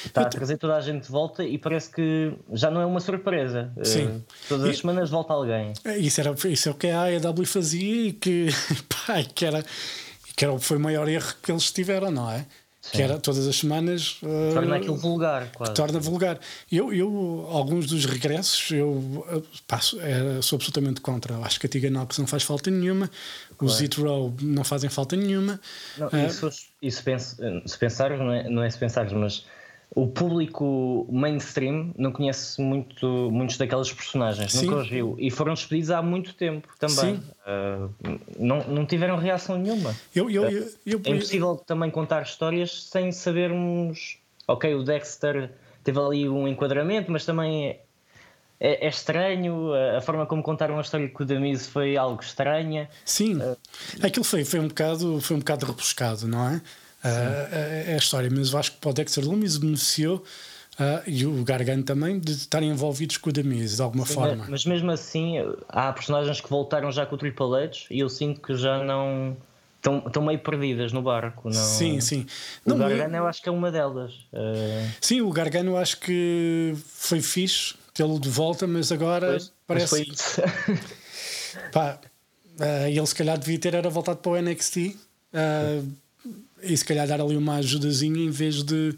está a trazer toda a gente de volta e parece que já não é uma surpresa. Eh, Sim. Uh, todas as e, semanas volta alguém. É, isso, era, isso é o que a AEW fazia e que, <laughs> pá, que, era, que era, foi o maior erro que eles tiveram, não é? Que era todas as semanas. Uh, torna aquilo vulgar, quase. Torna vulgar. Eu, eu, alguns dos regressos, eu passo, é, sou absolutamente contra. Acho que a Tiga Nox não faz falta nenhuma, claro. os Zit Row não fazem falta nenhuma. Não, uh, isso, isso penso, se pensares, não é, não é se pensares, mas o público mainstream não conhece muito, muitos daquelas personagens, Sim. nunca os viu. E foram despedidos há muito tempo também. Uh, não, não tiveram reação nenhuma. Eu, eu, eu, eu é impossível também contar histórias sem sabermos. Ok, o Dexter teve ali um enquadramento, mas também é, é, é estranho. A, forma como contaram a história com o Damise foi algo estranha. Sim, uh, aquilo foi, foi, um bocado, foi um bocado rebuscado, não é? É a história, mas eu acho que para o Dexter Loomis beneficiou Uh, e o Gargano também de estarem envolvidos com o Demise de alguma forma. Mas mesmo assim, há personagens que voltaram já com o Triple H e eu sinto que já não estão, estão meio perdidas no barco. Não... Sim, sim. O não, Gargano eu acho que é uma delas. Uh... Sim, o Gargano eu acho que foi fixe tê-lo de volta, mas agora pois, parece. Mas foi isso. <laughs> Pá, uh, ele se calhar devia ter era voltado para o NXT. Uh, e se calhar dar ali uma ajudazinha em vez de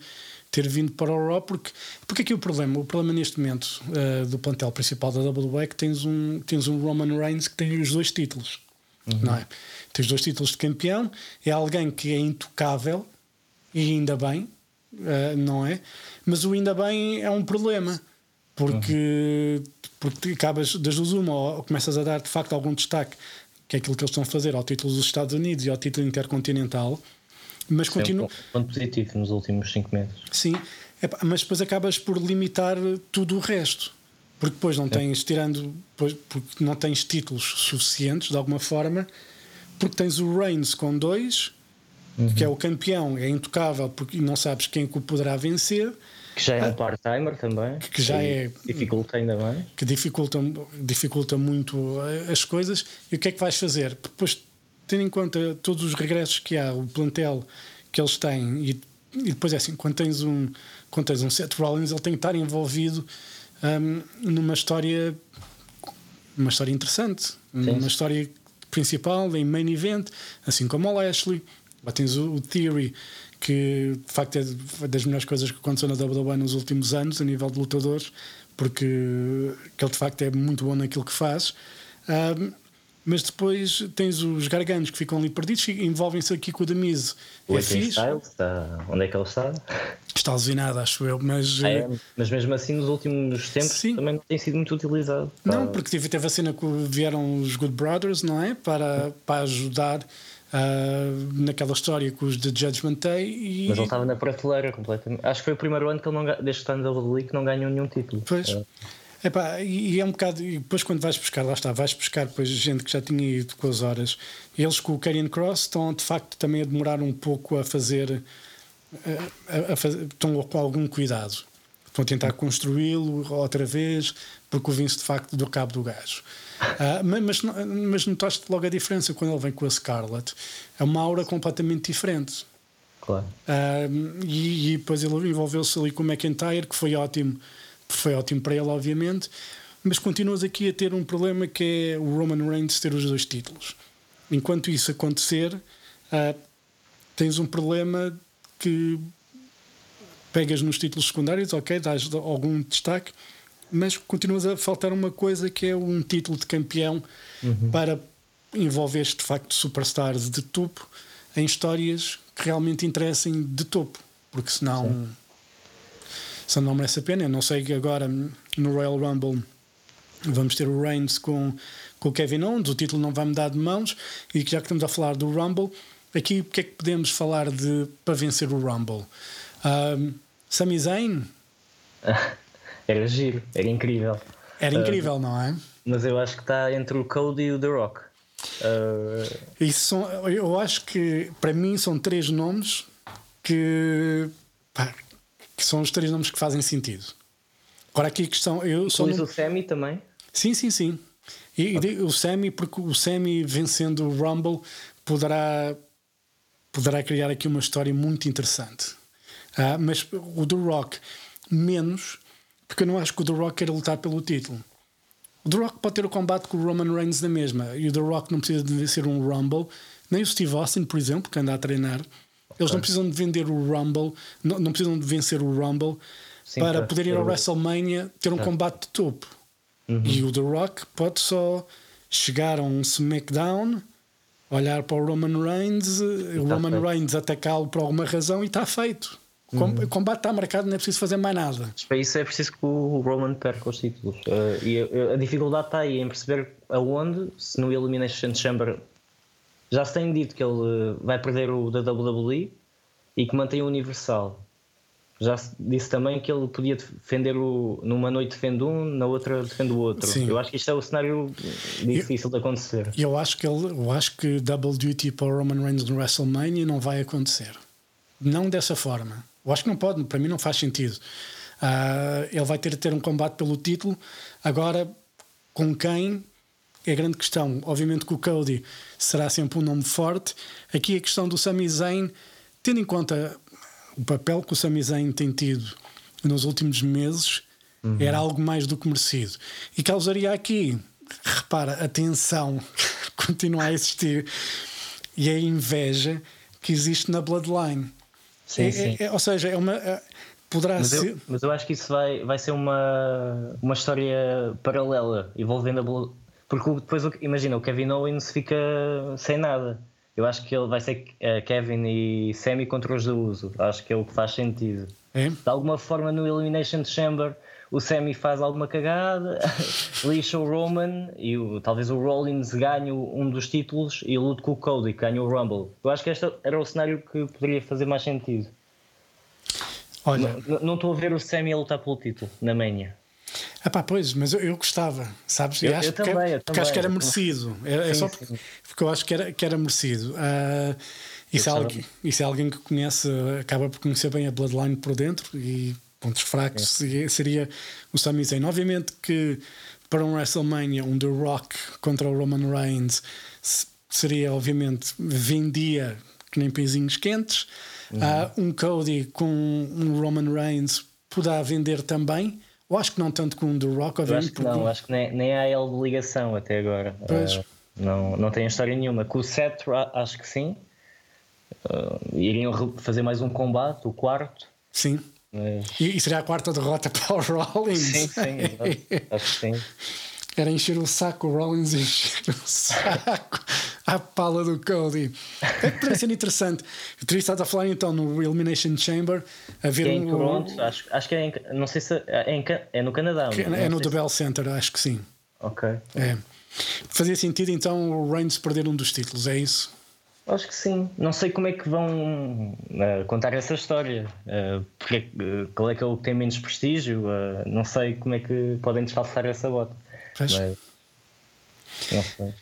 ter vindo para o Raw, porque, porque aqui o problema, o problema neste momento uh, do plantel principal da WWE é que tens um, tens um Roman Reigns que tem os dois títulos, uhum. não é? Tens dois títulos de campeão, é alguém que é intocável e ainda bem, uh, não é? Mas o ainda bem é um problema. Porque, uhum. porque acabas das duas uma, ou começas a dar de facto algum destaque, que é aquilo que eles estão a fazer ao título dos Estados Unidos e ao título intercontinental, mas continua. Um ponto positivo nos últimos 5 meses. Sim, mas depois acabas por limitar tudo o resto. Porque depois não tens, tirando, porque não tens títulos suficientes de alguma forma, porque tens o Reigns com dois, uhum. que é o campeão, é intocável porque não sabes quem o poderá vencer. Que já é um ah, part-timer também. Que, que já é. Dificulta ainda mais. Que dificulta, dificulta muito as coisas. E o que é que vais fazer? Depois tendo em conta todos os regressos que há, o plantel que eles têm, e, e depois é assim, quando tens um, quando tens um Seth Rollins, ele tem que estar envolvido um, numa história uma história interessante, Sim. uma história principal em main event, assim como o Lashley. Lá tens o, o Theory, que de facto é das melhores coisas que aconteceu na WWE nos últimos anos, a nível de lutadores, porque ele de facto é muito bom naquilo que faz. Um, mas depois tens os garganos que ficam ali perdidos, envolvem-se aqui com o Damise. O é Styles, está... onde é que ele está? Está alucinado, acho eu, mas. Ah, é, mas mesmo assim, nos últimos tempos sim. também não tem sido muito utilizado. Não, porque teve, teve a cena que vieram os Good Brothers, não é? Para, para ajudar. Uh, naquela história com os The Judgment Day e... mas ele estava na prateleira completamente acho que foi o primeiro ano que ele não desde que está no WWE que não ganhou nenhum título pois é. Epá, e é um bocado. E depois, quando vais buscar, lá está, vais buscar depois gente que já tinha ido com as horas. Eles com o Karrion Cross estão de facto também a demorar um pouco a fazer. A, a fazer estão com algum cuidado. Estão a tentar construí-lo outra vez, porque o Vince de facto do cabo do gajo. Uh, mas, mas notaste logo a diferença quando ele vem com a Scarlett. É uma aura completamente diferente. Claro. Uh, e, e depois ele envolveu-se ali com o McIntyre, que foi ótimo foi ótimo para ele, obviamente, mas continuas aqui a ter um problema que é o Roman Reigns ter os dois títulos. Enquanto isso acontecer, uh, tens um problema que pegas nos títulos secundários, ok, dás algum destaque, mas continuas a faltar uma coisa que é um título de campeão uhum. para envolver de facto superstars de topo em histórias que realmente interessem de topo, porque senão. Sim só não merece a pena. Eu não sei que agora no Royal Rumble vamos ter o Reigns com, com o Kevin Owens, o título não vai mudar de mãos, e já que estamos a falar do Rumble, aqui o que é que podemos falar de para vencer o Rumble? Um, Sami Zayn? <laughs> Era giro, era incrível. Era incrível, uh, não é? Mas eu acho que está entre o Cody e o The Rock. Uh... Isso são, eu acho que para mim são três nomes que pá, que são os três nomes que fazem sentido. Agora aqui a questão. Eu sou no... o Semi também? Sim, sim, sim. E, okay. o Semi, porque o Semi vencendo o Rumble poderá, poderá criar aqui uma história muito interessante. Ah, mas o The Rock, menos, porque eu não acho que o The Rock queira lutar pelo título. O The Rock pode ter o combate com o Roman Reigns na mesma, e o The Rock não precisa de vencer um Rumble, nem o Steve Austin, por exemplo, que anda a treinar Eles não precisam de vender o Rumble, não, não precisam de vencer o Rumble Sim, para para poder ir ao WrestleMania ter um combate de topo. E o The Rock pode só chegar a um SmackDown, olhar para o Roman Reigns, o tá Roman feito. Reigns atacá-lo por alguma razão e está feito. O O combate está marcado, não é preciso fazer mais nada. Mas para isso é preciso que o Roman perca os títulos. Eh, e a, a dificuldade está aí em perceber aonde, se no Elimination Chamber já se tem dito que ele eh, vai perder o da WWE e que mantém o Universal. Já se disse também que ele podia defender o. numa noite defende um, na outra defende o outro. Sim. Eu acho que isto é o cenário difícil de acontecer. Eu acho que ele, eu acho que Double Duty para o Roman Reigns no WrestleMania não vai acontecer. Não dessa forma. Eu acho que não pode, para mim não faz sentido. Ah, ele vai ter de ter um combate pelo título. Agora, com quem? É a grande questão. Obviamente que o Cody será sempre um nome forte. Aqui a questão do Sami Zayn, tendo em conta o papel que o Sami Zayn tem tido nos últimos meses, era algo mais do que merecido. E causaria aqui, repara, a tensão <laughs> continua a existir e a inveja que existe na Bloodline. Sim, É- sim. é- ou seja, é uma, é- poderá Mas ser. eu, mas eu acho que isso vai, vai ser uma, uma história paralela envolvendo a. Porque depois, imagina, o Kevin Owens fica sem nada. Eu acho que ele vai ser eh, Kevin e Sammy contra os do uso. Acho que é o que faz sentido. É? De alguma forma, no Elimination Chamber, o Sammy faz alguma cagada, <laughs> lixa o Roman e o- talvez o Rollins ganhe um dos títulos e lute com o Cody, que ganha o Rumble. Eu acho que este era o cenário que poderia fazer mais sentido. Olha, Não- Não estou a ver o Sammy a lutar pelo título na Mania. Epá, pois, mas eu, eu gostava, sabes? Eu- acho eu que, também, eu porque acho que era também. merecido. É, é só porque, porque eu acho que era, que era merecido. Ah, isso, é alguém, isso é alguém que conhece, acaba por conhecer bem a Bloodline por dentro e pontos fracos seria, seria o Sami Zayn. Obviamente que para um WrestleMania, um The Rock contra o Roman Reigns se- seria, obviamente, vendia que nem pãezinhos quentes. Uhum. Ah, um Cody com um Roman Reigns poderá vender também. Eu acho que não tanto com The Rock, obviamente. acho não, acho que nem, nem há ele de ligação até agora. Pois. Ah, não, não tem história nenhuma. Com o Seth, acho que sim. Ah, iriam fazer mais um combate, o quarto. Sim. Mas... E, e seria a quarta derrota para o Rollins. Sim, sim, <laughs> acho que sim. Era encher o saco, o Rollins encher o saco à pala do Cody. É que parece ser interessante. Teria estado a falar então no Elimination Chamber a ver é em um- Toronto, acho, acho que é em, não sei se é, em, Ca- é no Canadá. é no The Bell Center, acho que sim. Ok. É. Fazia sentido então o Reigns perder um dos títulos, é isso? Acho que sim. Não sei como é que vão eh, contar essa história. Eh, porque, eh, qual é que é o que tem menos prestígio? Não sei como é que podem desfalsar essa bota. Mas, não sei.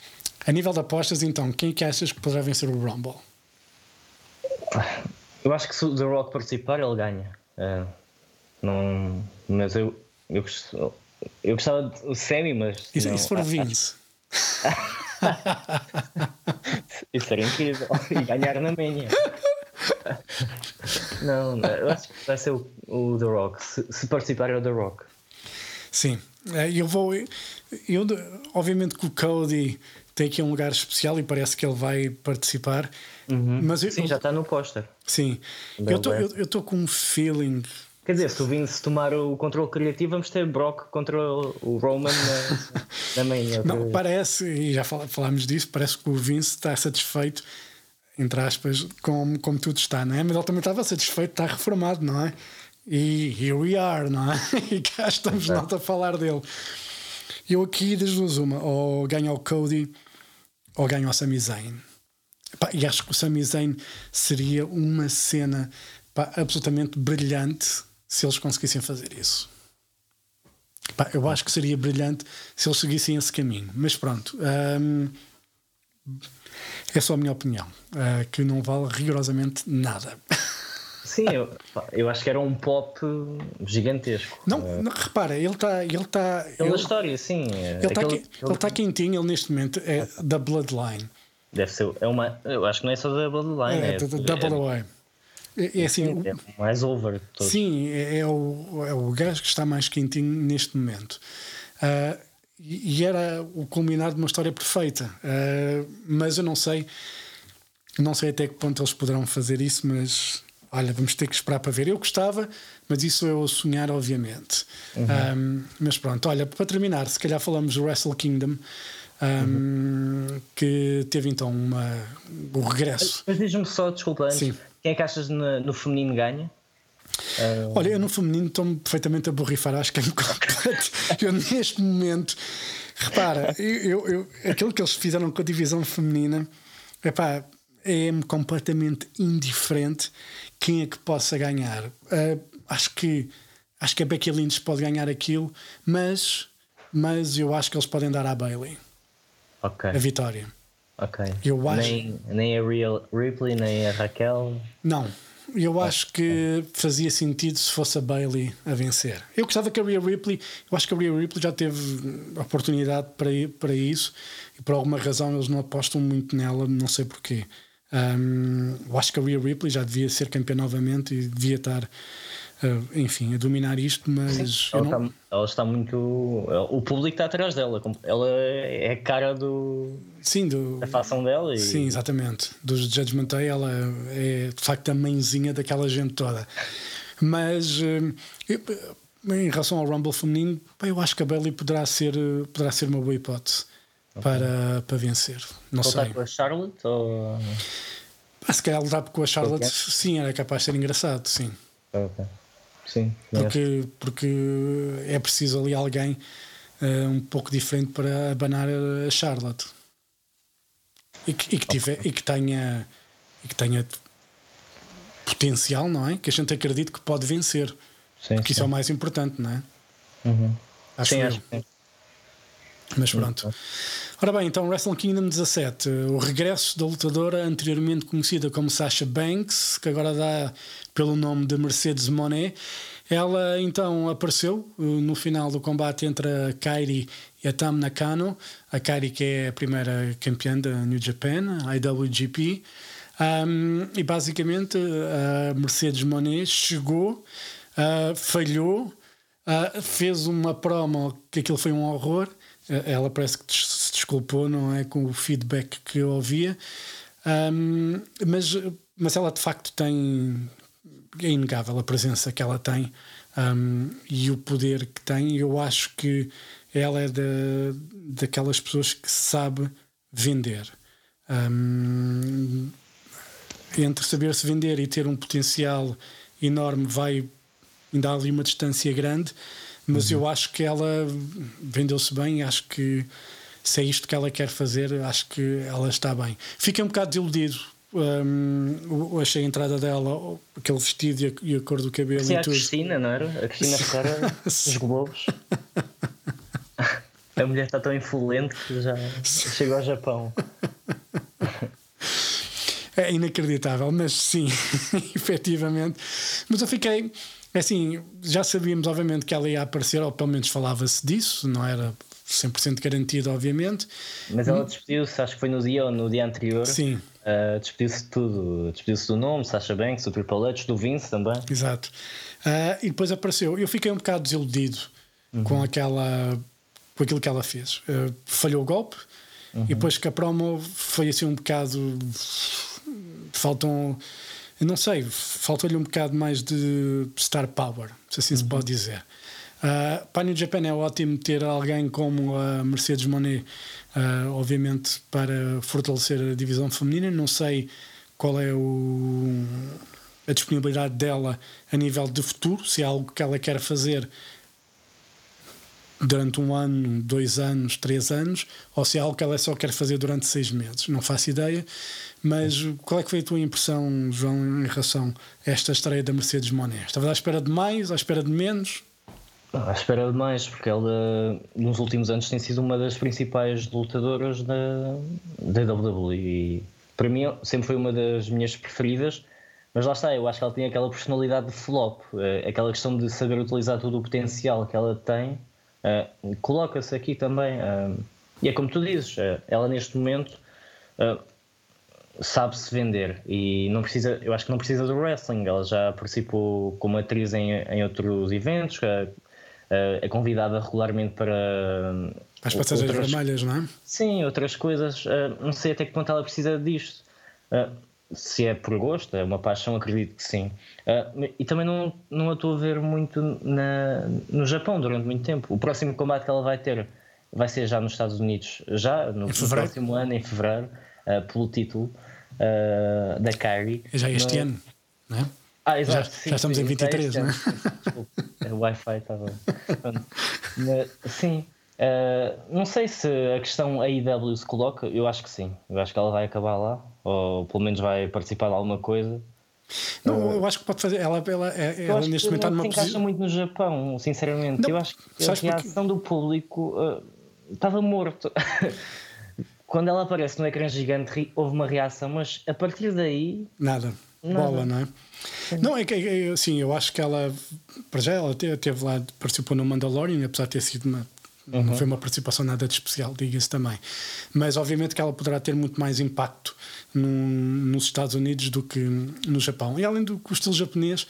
A nível de apostas, então, quem é que achas que poderá vencer o Rumble? Eu acho que se o The Rock participar, ele ganha. Eh, não, mas eu, eu, eu gostava do Sammy, mas. E, se- não, e se for o <laughs> Vince? <laughs> Isso era incrível. <laughs> E ganhar na manhã. Não, não, eu acho que vai ser o, o The Rock. Se, se participar, é o The Rock. Sim, Eh, eu vou. Eu, obviamente que o Cody tem aqui um lugar especial e parece que ele vai participar. Mas eu, Sim, já está no póster. sim. Bem eu aberto. estou com um feeling. Quer dizer, se o Vince tomar o controle criativo, vamos ter Brock contra o Roman na, <laughs> na manhã. Não, parece, e já fal- falámos disso, parece que o Vince está satisfeito, entre aspas, com como tudo está, não é? Mas ele também estava satisfeito, está reformado, não é? E here we are, não é? <laughs> E cá estamos nós a falar dele. Eu aqui, das duas, uma, ou ganho o Cody ou ganho o Sami Zayn. Pá, e acho que o Sami Zayn seria uma cena pá, absolutamente brilhante se eles conseguissem fazer isso. Pá, eu acho que seria brilhante se eles seguissem esse caminho. Mas pronto, hum, é só a minha opinião, ah, que não vale rigorosamente nada. <laughs> Sim, eu, eu acho que era um pop gigantesco. Não, não, repara, ele está. Ele está Pela ele, história, sim. ele está Aquele- aqui- ele está quentinho, ele neste momento é da Bloodline. Deve ser. É uma, eu acho que não é só da Bloodline. É, É, da- da Double Away. É, é assim, é, é mais over. Sim, é, é o, é o gajo que está mais quentinho neste momento. Ah, e, e era o culminar de uma história perfeita. Ah, mas eu não sei. Não sei até que ponto eles poderão fazer isso, mas olha, vamos ter que esperar para ver. Eu gostava, mas isso é o sonhar, obviamente. Uhum. Um, mas pronto, olha, para terminar, se calhar falamos do Wrestle Kingdom. Um, uhum. que teve então uma, o regresso. Mas diz-me só, desculpa, antes, Sim. quem é que achas no, no feminino ganha? Uh... Olha, eu no feminino estou-me perfeitamente a borrifar, acho que é um <laughs> completo. eu neste momento, repara, eu, eu, aquilo que eles fizeram com a divisão feminina epá, é-me completamente indiferente quem é que possa ganhar. Uh, acho que acho que a Becky Lynch pode ganhar aquilo, mas, mas eu acho que eles podem dar à Bailey okay. a vitória. Ok. Eu acho... nem, nem a Real Ripley, nem a Raquel. Não, eu acho que fazia sentido se fosse a Bailey a vencer. Eu gostava que a Rhea Ripley, eu acho que a Rhea Ripley já teve oportunidade para, para isso e por alguma razão eles não apostam muito nela, não sei porquê. Um, eu acho que a Rhea Ripley já devia ser campeã novamente e devia estar uh, enfim, a dominar isto, mas. Ela, não... está, ela, está, muito. O público está atrás dela. Ela é a cara do. Sim, do, da facção dela. E... Sim, exatamente. Dos Judgment Day, ela é de facto a mãezinha daquela gente toda. Mas. Uh, eu, em relação ao Rumble feminino, eu acho que a Bailey poderá ser, poderá ser uma boa hipótese. Para, para vencer. Não Voltar sei. com a Charlotte? Ou... Ah, se calhar lutar com a Charlotte, sim, era capaz de ser engraçado, sim. Okay. Sim, porque, porque é preciso ali alguém uh, um pouco diferente para abanar a Charlotte e que, e que, tiver, e que tenha e que tenha potencial, não é? Que a gente acredite que pode vencer. Sim, porque sim. isso é o mais importante, não é? Uhum. Acho sim, eu. acho que Mas pronto. Ora bem, então Wrestle Kingdom 17, o regresso da lutadora anteriormente conhecida como Sasha Banks, que agora dá pelo nome de Mercedes Monet. Ela então apareceu uh, no final do combate entre a Kairi e a Tam Nakano. A Kairi, que é a primeira campeã da New Japan, a IWGP. Um, e basicamente a Mercedes Monet chegou, uh, falhou, uh, fez uma promo que aquilo foi um horror ela parece que se desculpou, não é? Com o feedback que eu ouvia. Um, mas, mas ela de facto tem. É inegável a presença que ela tem um, e o poder que tem. Eu acho que ela é da, daquelas pessoas que sabe vender. Um, entre saber se vender e ter um potencial enorme, vai ainda há ali uma distância grande mas uhum. eu acho que ela vendeu-se bem, acho que se é isto que ela quer fazer, acho que ela está bem. Fiquei um bocado desiludido. Um, achei a entrada dela, aquele vestido e a, e a cor do cabelo Sim, e a tudo. Cristina, não era? A Cristina <laughs> Ferreira dos Globos. <laughs> a mulher está tão influente que já chegou ao Japão. É inacreditável, mas sim, <laughs> efetivamente. Mas eu fiquei é assim, já sabíamos, obviamente, que ela ia aparecer, ou pelo menos falava-se disso, não era 100% garantido, obviamente. Mas ela despediu-se, acho que foi no dia ou no dia anterior. Sim. Uh, despediu-se de tudo. Despediu-se do nome, Sasha Banks, do Triple H, do Vince também. Exato. Uh, e depois apareceu. Eu fiquei um bocado desiludido uhum. com aquela. com aquilo que ela fez. Uh, falhou o golpe uhum. e depois que a promo foi assim um bocado. Faltam eu não sei, falta-lhe um bocado mais de star power, se assim uhum. se pode dizer. Uh, para New Japan é ótimo ter alguém como a Mercedes Monet, uh, obviamente, para fortalecer a divisão feminina. Não sei qual é o, a disponibilidade dela a nível de futuro, se é algo que ela quer fazer durante um ano, dois anos, três anos, ou se é algo que ela só quer fazer durante seis meses. Não faço ideia. Mas qual é que foi a tua impressão, João, em relação a esta estreia da Mercedes Monet? Estavas à espera de mais, à espera de menos? À espera de mais, porque ela nos últimos anos tem sido uma das principais lutadoras da, da WWE e para mim sempre foi uma das minhas preferidas. Mas lá está, eu acho que ela tem aquela personalidade de flop, eh, aquela questão de saber utilizar todo o potencial que ela tem, uh, coloca-se aqui também. Uh, e é como tu dizes, ela neste momento sabe-se vender e não precisa, eu acho que não precisa do wrestling. Ela já participou como atriz em, em outros eventos, é, é convidada regularmente para. As passagens outras, vermelhas, não é? Sim, outras coisas. Não sei até que ponto ela precisa disto. Uh, se é por gosto, é uma paixão, acredito que sim. Uh, e também não, não a estou a ver muito na, no Japão durante muito tempo. O próximo combate que ela vai ter vai ser já nos Estados Unidos, já no, no próximo ano, em fevereiro, uh, pelo título uh, da Kyrie. É já este no... ano, não é? Ah, exato, já, sim, já estamos sim, em 23, não é? é o Wi-Fi estava. sim, uh, não sei se a questão AEW se coloca, eu acho que sim. Eu acho que ela vai acabar lá, ou pelo menos vai participar de alguma coisa. Não, eu acho que pode fazer. Ela, ela, ela neste momento está numa posição. encaixa muito no Japão, sinceramente. Não, eu acho que a reação porque... do público uh, estava morto. <laughs> Quando ela aparece no ecrã gigante, houve uma reação, mas a partir daí. Nada. Nada. Bola, não é? Sim. Não, é que assim, eu acho que ela, para já, ela teve lá, participou no Mandalorian, apesar de ter sido uma. Uhum. Não foi uma participação nada de especial, diga-se também. Mas obviamente que ela poderá ter muito mais impacto no, nos Estados Unidos do que no Japão. E além do que o estilo japonês,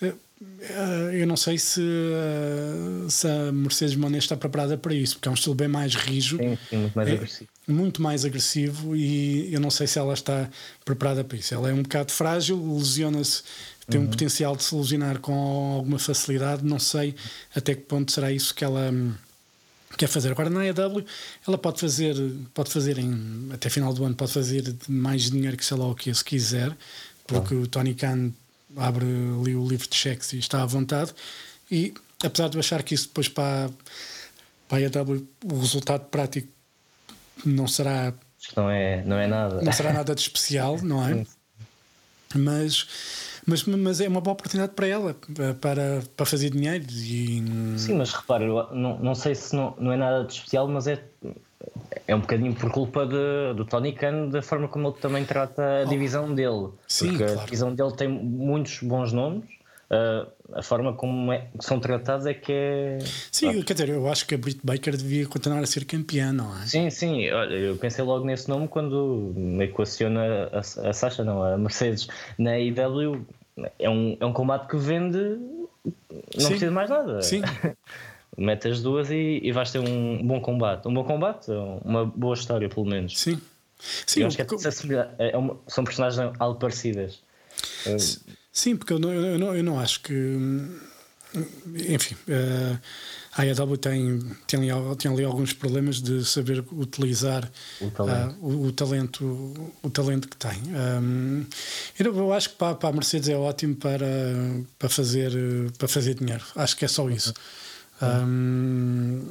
eu não sei se, eh, se a Mercedes Monet está preparada para isso, porque é um estilo bem mais rijo, sim, sim, muito mais é, agressivo. Muito mais agressivo e eu não sei se ela está preparada para isso. Ela é um bocado frágil, lesiona-se, tem uhum. um potencial de se lesionar com alguma facilidade. Não sei até que ponto será isso que ela hum, quer fazer. Agora na AEW ela pode fazer, pode fazer em, até final do ano, pode fazer mais dinheiro que sei lá o que se quiser, porque o Tony Khan abre ali o livro de cheques e está à vontade. E apesar de eu achar que isso depois para, para a AEW o resultado prático não será. Não é, não é nada. Não será nada de especial, não é? <laughs> Mas, mas, mas é uma boa oportunidade para ela para, para fazer dinheiro. E... Sim, mas repara, não, não sei se não, não é nada de especial, mas é é um bocadinho por culpa de, do Tony Khan, da forma como ele também trata a divisão oh. dele. Sim, porque claro. a divisão dele tem muitos bons nomes. Uh, a forma como é, são tratados é que é. Sim, quer dizer, eu acho que a Britt Baker devia continuar a ser campeã, não é? Sim, sim, olha, eu pensei logo nesse nome quando me equaciona a, a Sasha, não, a Mercedes na IW. É um, é um combate que vende, não sim. precisa mais nada. Sim. <laughs> mete as duas e, e vais ter um bom combate. Um bom combate, uma boa história, pelo menos. Sim. Sim, eu acho que é, é uma, são personagens algo parecidas. Sim, porque eu não, eu não, eu não acho que. Enfim, uh, a AEW tem, tem, ali, tem ali alguns problemas de saber utilizar o talento, uh, o, o, talento, o talento que tem. Um, eu, acho que para, para a Mercedes é ótimo para, para, fazer, para fazer dinheiro. Acho que é só isso. Um...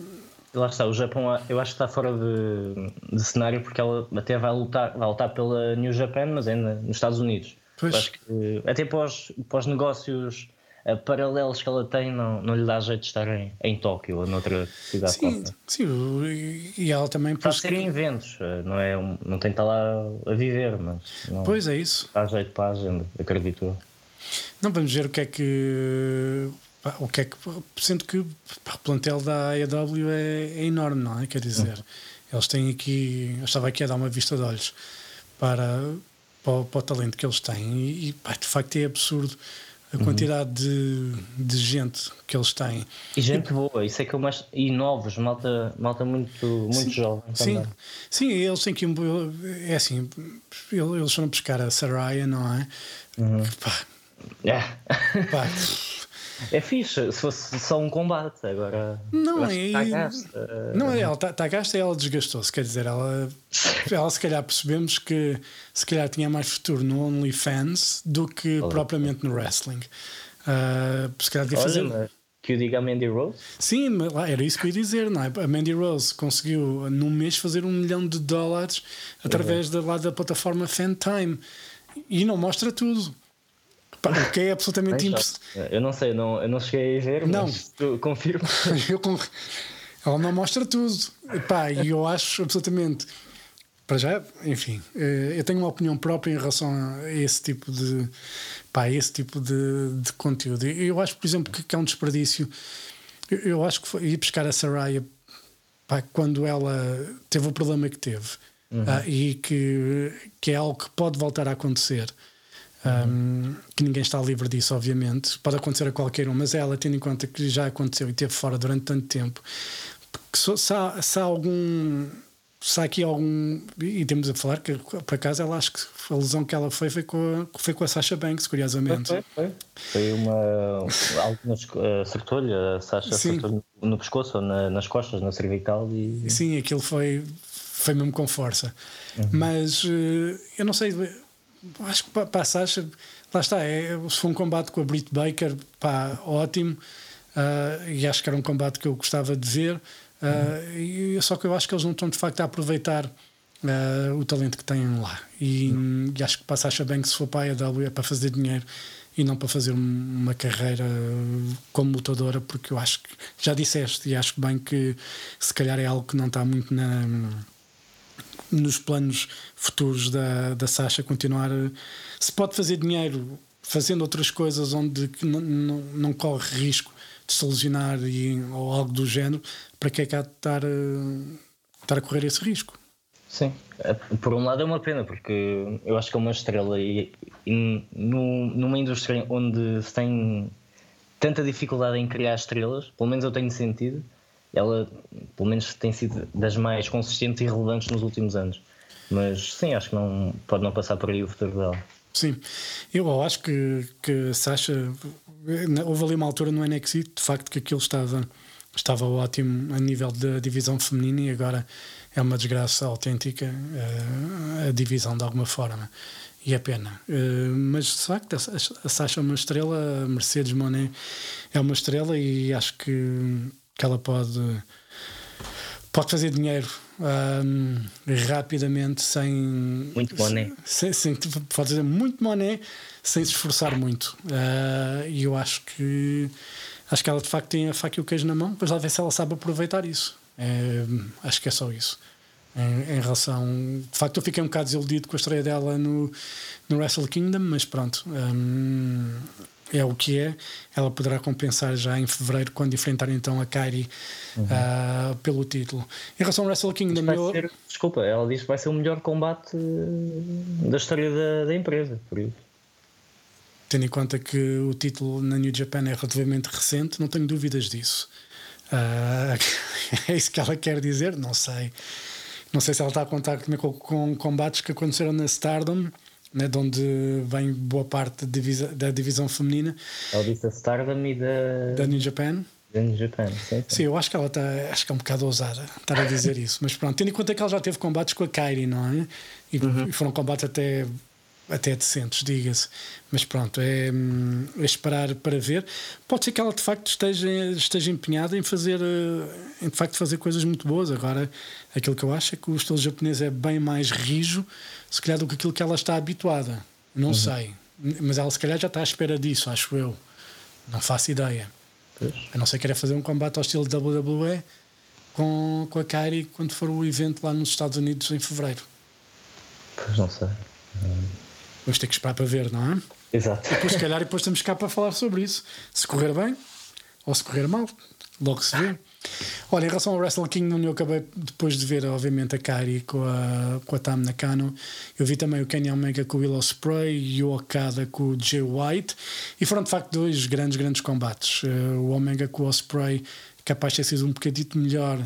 Lá está, o Japão eu acho que está fora de, de, cenário porque ela até vai lutar, vai lutar pela New Japan, mas ainda nos Estados Unidos. Pois. Acho que até para os, para os negócios uh, paralelos que ela tem, não, não lhe dá jeito de estar em, em Tóquio ou noutra cidade. Sim, sim, e ela também. Está a ser em eventos, eh, não, é não tem que estar lá a viver, mas. Não, pois é isso. Dá jeito para a agenda, acredito. Não vamos ver o que é que o que é que. Sendo que o plantel da AEW é, é, enorme, não é? Quer dizer, uhum. eles têm aqui. Eu estava aqui a dar uma vista de olhos para, para, para o talento que eles têm e, e pá, de facto é absurdo a uhum. quantidade de, de gente que eles têm. E gente e, boa, isso é que eu mais. E novos, malta, malta muito, muito sim, jovem. Sim, também. sim, eles têm que. É assim, eles foram buscar a Saraya, não é? Uhum. Pá, é. pá, <laughs> É fixe, se fosse só um combate, agora. Não é. Está gasta. Não é, ela está tá gasta e ela desgastou-se. Quer dizer, ela, ela se calhar percebemos que se calhar tinha mais futuro no OnlyFans do que Olha. propriamente no wrestling. Uh, se calhar devia fazer. Olha, que eu diga a Mandy Rose? Sim, era isso que eu ia dizer, não é? A Mandy Rose conseguiu num mês fazer um milhão de dólares através uhum. da, lá da plataforma Fantime e não mostra tudo. O que é absolutamente impossível. Eu não sei, eu não, eu não cheguei a ver, não. mas tu confirmo. <laughs> eu Ela não mostra tudo. E eu acho absolutamente. Para já, enfim, eh, eu tenho uma opinião própria em relação a esse tipo de, pá, esse tipo de, de conteúdo. Eu acho, por exemplo, que, é um desperdício. Eu, acho que foi ir buscar a Saraya pá, quando ela teve o problema que teve uhum. ah, e que, que é algo que pode voltar a acontecer. Um, que ninguém está livre disso, obviamente. Pode acontecer a qualquer um, mas ela, tendo em conta que já aconteceu e esteve fora durante tanto tempo, se, se, há, se há algum se há aqui algum. E temos a falar que, por acaso, ela acho que a lesão que ela foi foi com a, foi com a Sasha Banks, curiosamente. Foi, foi. Foi uma. algo uh, acertou-lhe, a Sasha acertou no pescoço, na, nas costas, na cervical. E... Sim, aquilo foi, foi mesmo com força. Uhum. Mas uh, eu não sei, acho que para, para a Sasha, lá está, é, se foi um combate com a Britt Baker, pá, ótimo. Uh, e acho que era um combate que eu gostava de ver. Uh, e, só que eu acho que eles não estão de facto a aproveitar uh, o talento que têm lá. E, e acho que passa a bem que se for para a AEW é para fazer dinheiro e não para fazer uma carreira como lutadora, porque eu acho que já disseste e acho bem que se calhar é algo que não está muito na, nos planos futuros da, da Sasha continuar. Se pode fazer dinheiro fazendo outras coisas onde não, não, corre risco de se lesionar e, ou algo do género, para que é que há de estar, uh, estar a correr esse risco? Sim, é, por um lado é uma pena, porque eu acho que é uma estrela e, e no, numa indústria onde se tem tanta dificuldade em criar estrelas, pelo menos eu tenho sentido, ela pelo menos tem sido das mais consistentes e relevantes nos últimos anos. Mas sim, acho que não pode não passar por aí o futuro dela. Sim, eu acho que, que Sasha houve ali uma altura no NXT de facto que aquilo estava, estava ótimo a nível da divisão feminina e agora é uma desgraça autêntica uh, a divisão de alguma forma e é pena. Uh, mas de facto a Sasha é uma estrela, a Mercedes Monet é uma estrela e acho que, que ela pode pode fazer dinheiro um, rapidamente sem. Muito moné. Sem, sem, pode fazer muito moné sem se esforçar muito. Uh, e eu acho que. Acho que ela de facto tem a faca e o queijo na mão, depois lá ver se ela sabe aproveitar isso. É, acho que é só isso. Em, em, relação. De facto, eu fiquei um bocado desiludido com a estreia dela no, no Wrestle Kingdom, mas pronto. Um, é o que é. Ela poderá compensar já em fevereiro, quando enfrentar então a Kairi uhum. uh, pelo título. Em relação ao Wrestle Kingdom, meu... ser, desculpa, ela diz que vai ser o melhor combate eh, da história da, da empresa, por isso. Tendo em conta que o título na New Japan é relativamente recente, não tenho dúvidas disso. Uh, <laughs> é isso que ela quer dizer? Não sei. Não sei se ela está a contar com, com combates que aconteceram na Stardom né, de onde vem boa parte da divisão, da divisão feminina. Ela disse a Stardom e da. Da New Japan. Da New Japan, sim, sim. sim eu acho que ela está. Acho que é um bocado ousada estar a dizer isso. Mas pronto, tendo em conta que ela já teve combates com a Kairi, não é? E, uhum. e foram combates até até decentes, diga-se. Mas pronto, é, é, esperar para ver. Pode ser que ela de facto esteja, esteja empenhada em fazer em de facto fazer coisas muito boas. Agora, aquilo que eu acho é que o estilo japonês é bem mais rijo, se calhar, do que aquilo que ela está habituada. Não uhum. sei. Mas ela se calhar já está à espera disso, acho eu. Não faço ideia. Pois. A não ser querer fazer um combate ao estilo WWE com, com a Kairi quando for o evento lá nos Estados Unidos em fevereiro. Pois não sei. Vamos ter que esperar para ver, não é? Exato. E depois, se calhar, depois estamos cá para falar sobre isso. Se correr bem ou se correr mal, logo se vê. Olha, em relação ao Wrestle Kingdom, eu acabei depois de ver, obviamente, a Kari com a, com a Tam Nakano. Eu vi também o Kenny Omega com o Willow Spray e o Okada com o Jay White. E foram, de facto, dois grandes, grandes combates. Uh, o Omega com o Osprey, capaz de ter sido um bocadito melhor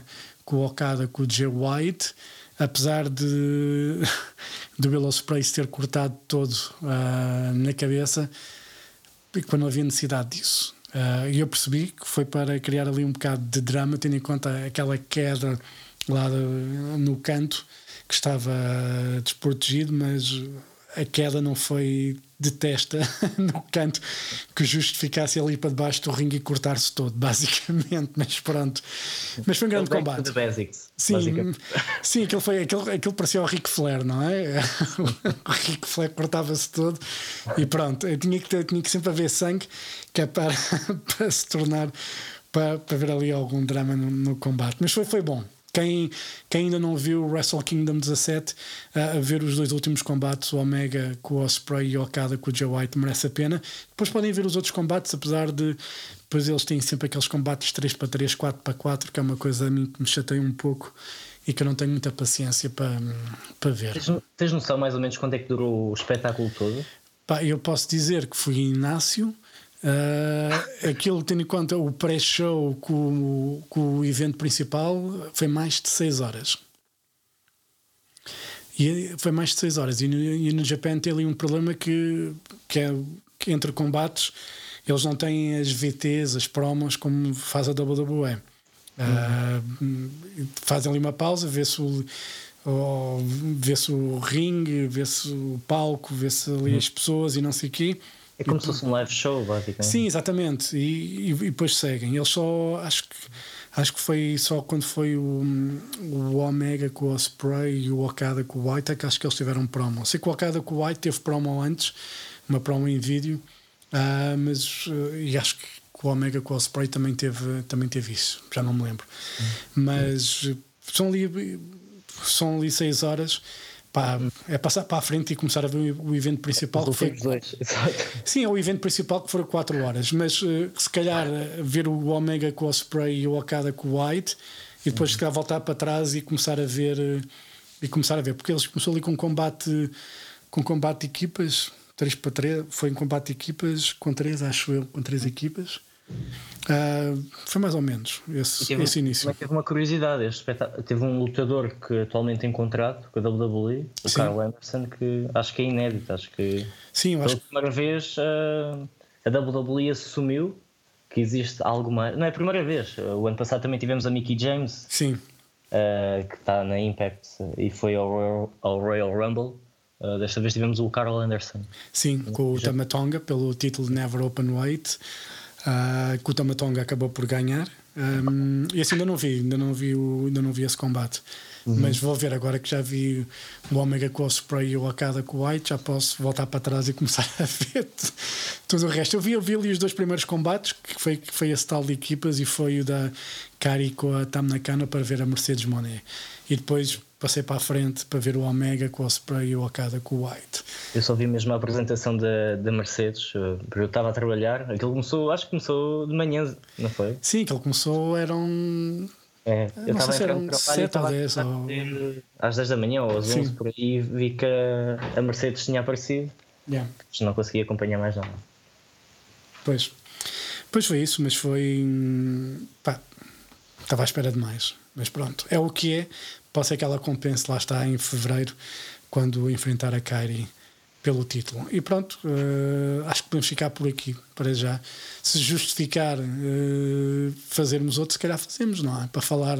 que o Okada com o Jay White apesar de <laughs> do Willow Spray se ter cortado todo uh, na cabeça quando não havia necessidade disso. Uh, e eu percebi que foi para criar ali um bocado de drama, tendo em conta aquela queda lá no canto que estava desprotegido, mas a queda não foi de testa <laughs> no canto que justificasse ali para debaixo do ringue e cortar-se todo, <laughs> basicamente. Mas pronto. Mas foi um grande combate. Basics, sim, <laughs> sim aquilo, foi, aquilo, aquilo parecia o Ric Flair, não é? o Ric Flair cortava-se todo e pronto. Eu tinha que, ter, tinha que sempre haver sangue que é para, para se tornar. Para, para ver ali algum drama no, no combate. Mas foi, foi bom. Quem, quem ainda não viu Wrestle Kingdom 17, a ver os dois últimos combates, o Omega com o Osprey e o Okada com o Joe White, merece a pena. Depois podem ver os outros combates, apesar de depois eles têm sempre aqueles combates 3 para 3, 4 para 4, que é uma coisa a mim que me chateia um pouco e que eu não tenho muita paciência para, para ver. Tens, tens noção mais ou menos quanto é que durou o espetáculo todo? Pá, eu posso dizer que fui em Inácio Uh, aquilo, tendo em conta o pré-show com, com, o evento principal, foi mais de 6 horas. E foi mais de 6 horas. E no, e no Japan tem ali um problema que, que é que entre combates eles não têm as VTs, as promos como faz a WWE. Uhum. Uh, fazem ali uma pausa, vê-se o, vê-se o ringue, vê-se o palco, vê-se ali uhum. as pessoas e não sei o quê. É como e, se fosse um live show, basicamente. Sim, exatamente. E, e, e, depois seguem. Eles só acho que acho que foi só quando foi o, o Omega com o Osprey e o Okada com o White é que acho que eles tiveram promo. Sei que o Okada com o White teve promo antes, uma promo em vídeo, uh, mas uh, e acho que o Omega com o Osprey também teve, também teve isso, já não me lembro. Hum. Mas são ali, são ali seis horas Pá, é passar para a frente e começar a ver o evento principal. que foi... dois, <laughs> Sim, é o evento principal que foram 4 horas, mas uh, se calhar uh, ver o Omega com o Spray e o Okada com o White e depois se calhar voltar para trás e começar a ver uh, e começar a ver, porque eles começaram ali com combate com combate de equipas, 3 para 3, foi em combate de equipas com 3, acho eu, com 3 equipas. Uh, foi mais ou menos esse, teve, esse início. Teve uma curiosidade: este teve um lutador que atualmente tem contrato com a WWE, o Sim. Carl Anderson, que acho que é inédito. Acho que Sim, eu pela primeira vez uh, a WWE assumiu que existe algo mais. Não é a primeira vez. O ano passado também tivemos a Mickey James, Sim. Uh, que está na Impact e foi ao Royal, ao Royal Rumble. Uh, desta vez tivemos o Carl Anderson. Sim, com o Tamatonga pelo título Never Open Weight. Uh, que o Tamatonga acabou por ganhar. Um, e assim ainda não vi, ainda não vi, o, ainda não vi esse combate. Uhum. Mas vou ver agora que já vi o Omega com o Spray e o Akada com o White, já posso voltar para trás e começar a ver tudo o resto. Eu vi, eu vi ali os dois primeiros combates, que foi, que foi esse tal de equipas, e foi o da Kari com a Tam Nakano para ver a Mercedes Monet. E depois passei para a frente para ver o Omega com o Spray e o Okada com o White. Eu só vi mesmo a apresentação da, da Mercedes, eh, porque eu estava a trabalhar. Aquilo começou, acho que começou de manhã, não foi? Sim, aquilo começou, eram. É, eu não sei se eram 7 ou 10 ou... às 10 da manhã ou às 11 Sim. por aí vi que a Mercedes tinha aparecido. Yeah. Mas não consegui acompanhar mais nada. Pois. Pois foi isso, mas foi. Pá, estava à espera de mais. Mas pronto, é o que é. Pode ser que ela compense, lá está, em fevereiro, quando enfrentar a Kairi pelo título. E pronto, uh, acho que podemos ficar por aqui para já. Se justificar uh, fazermos outro, se calhar fazemos, não é? Para falar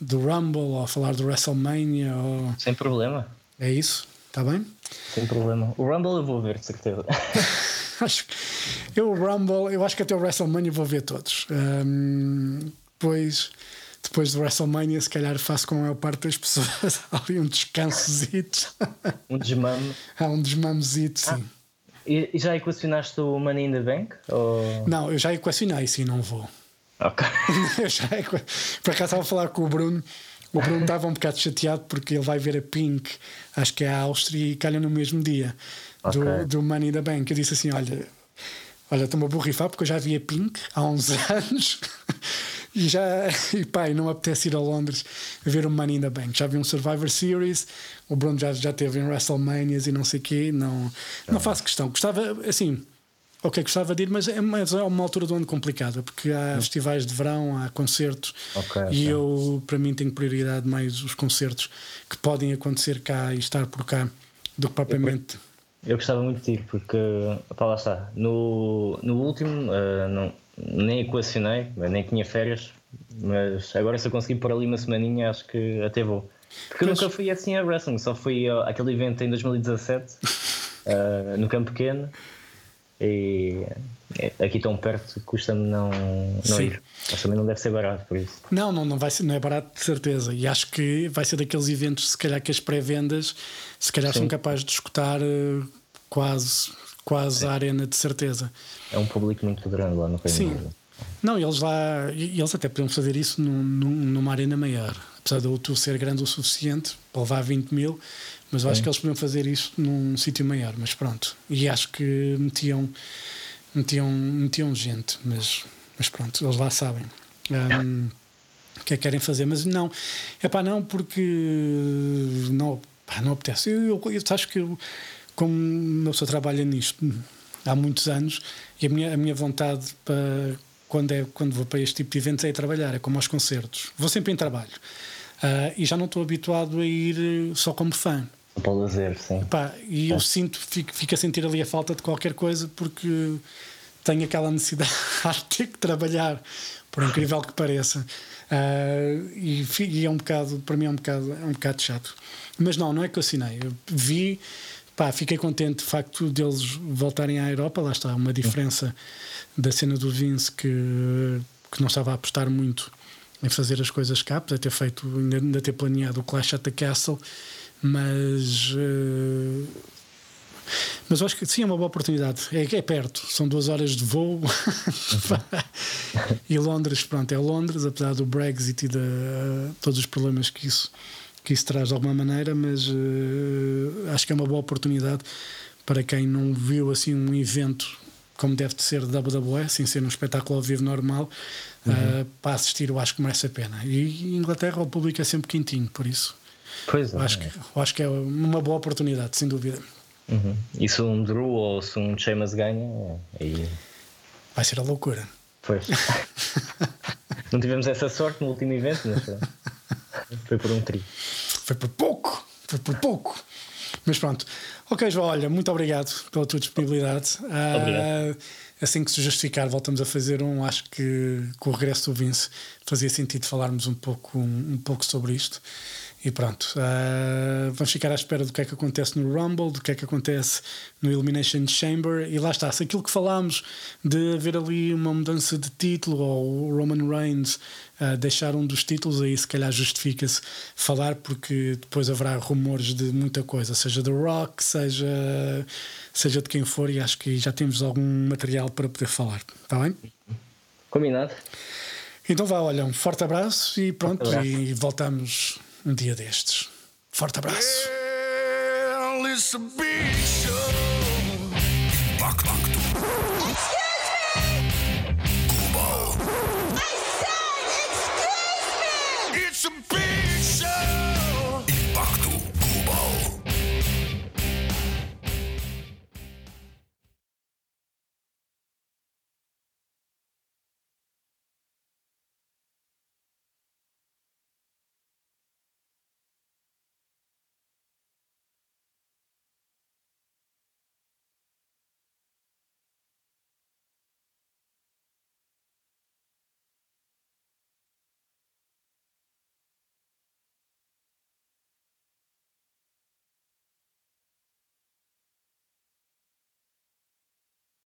do Rumble ou falar do WrestleMania. Ou... Sem problema. É isso? Está bem? Sem problema. O Rumble eu vou ver, de certeza. <laughs> acho eu o Rumble, eu acho que até o WrestleMania vou ver todos. Um, depois depois do WrestleMania, se calhar faço com a maior parte das pessoas <laughs> ali um descansozito. Um desmame. Há um desmamezito, sim. Ah, e já equacionaste o Money in the Bank? Ou... Não, eu já equacionei, sim, não vou. Ok. <laughs> eu já. Por acaso estava a falar com o Bruno. O Bruno estava um bocado chateado porque ele vai ver a Pink, acho que é a Áustria, e calha no mesmo dia okay. do, do Money in the Bank. Eu disse assim: Olha, olha, estou-me a borrifar porque eu já vi a Pink há uns <laughs> anos e já, <laughs> e pá, não apetece ir a Londres ver o Money in the Bank. Já vi um Survivor Series, o Bruno já, já teve em WrestleManias e não sei o quê. Não, não faço questão. Gostava, assim, ok, gostava de ir, mas é, mas é uma altura do ano complicada, porque há festivais de verão, há concertos, okay, e okay. eu, para mim, tenho prioridade mais os concertos que podem acontecer cá e estar por cá do que propriamente. Eu, eu gostava muito de ir, porque, pá, lá está, no, no último, uh, não nem equacionei, nem tinha férias, mas agora se eu conseguir pôr ali uma semaninha, acho que até vou. Porque eu nunca fui assim a wrestling, só fui àquele evento em 2017, uh, eh, no Campo Pequeno, e aqui tão perto custa-me não, não ir. Mas também não deve ser barato por isso. Não, não, não vai ser, não é barato de certeza. E acho que vai ser daqueles eventos, se calhar que as pré-vendas, se calhar Sim. são capazes de escutar uh, quase quase a arena de certeza. É um público muito grande lá no Reino Sim. Unido. Não, eles lá, eles até podiam fazer isso num, numa arena maior, apesar de o ser grande o suficiente para levar 20 mil, mas eu acho que eles podiam fazer isso num sítio maior, mas pronto. E acho que metiam, metiam, metiam gente, mas, mas pronto, eles lá sabem. Um, o que é que querem fazer, mas não, é pá, não, porque não, pá, não apetece. Eu, eu, eu acho que eu, como uma pessoa trabalha nisto há muitos anos e a minha, a minha vontade para quando, é, quando vou para este tipo de eventos é ir trabalhar, é como aos concertos. Vou sempre em trabalho. Uh, e já não estou habituado a ir só como fã. Para o lazer, sim. Pá, e eu sinto, fico, fico a sentir ali a falta de qualquer coisa porque tenho aquela necessidade <laughs> de ter que trabalhar, por incrível que pareça. Uh, e, e, é um bocado, para mim é um bocado, é um bocado chato. Mas não, não é que eu assinei. Eu vi, pá, fiquei contente de facto deles voltarem à Europa. Lá está, uma diferença da cena do Vince que, que não estava a apostar muito em fazer as coisas cá, apesar ter feito, ainda, ainda ter planeado o Clash at the Castle, mas. Uh, mas eu acho que sim, é uma boa oportunidade. É, é perto, são duas horas de voo. <laughs> e Londres, pronto, é Londres, apesar do Brexit e de uh, todos os problemas que isso, que isso traz de alguma maneira, mas uh, acho que é uma boa oportunidade para quem não viu assim um evento como deve de ser de WWE, sem ser um espetáculo ao vivo normal, uhum. uh, para assistir, eu acho que merece a pena. E Inglaterra, o público é sempre quentinho, por isso. Pois é. Acho, que, acho que é uma boa oportunidade, sem dúvida. Uhum. E se um Drew ou se um Sheamus ganha, aí. Vai ser a loucura. Pois. <laughs> Não tivemos essa sorte no último evento, mas <laughs> foi por um tri. Foi por pouco, foi por pouco. Mas pronto. Ok, João, olha, muito obrigado pela tua disponibilidade. Obrigado. Uh, assim que se justificar, voltamos a fazer um. Acho que com o regresso do Vince fazia sentido falarmos um pouco, um, um pouco sobre isto. E pronto, uh, vamos ficar à espera do que é que acontece no Rumble, do que é que acontece no Elimination Chamber. E lá está, se aquilo que falámos de haver ali uma mudança de título ou o Roman Reigns uh, deixar um dos títulos, aí se calhar justifica-se falar, porque depois haverá rumores de muita coisa, seja do Rock, seja, seja de quem for, e acho que já temos algum material para poder falar. Está bem? Combinado. Então vá, olha, um forte abraço e pronto, abraço. e voltamos um dia destes. Forte abraço.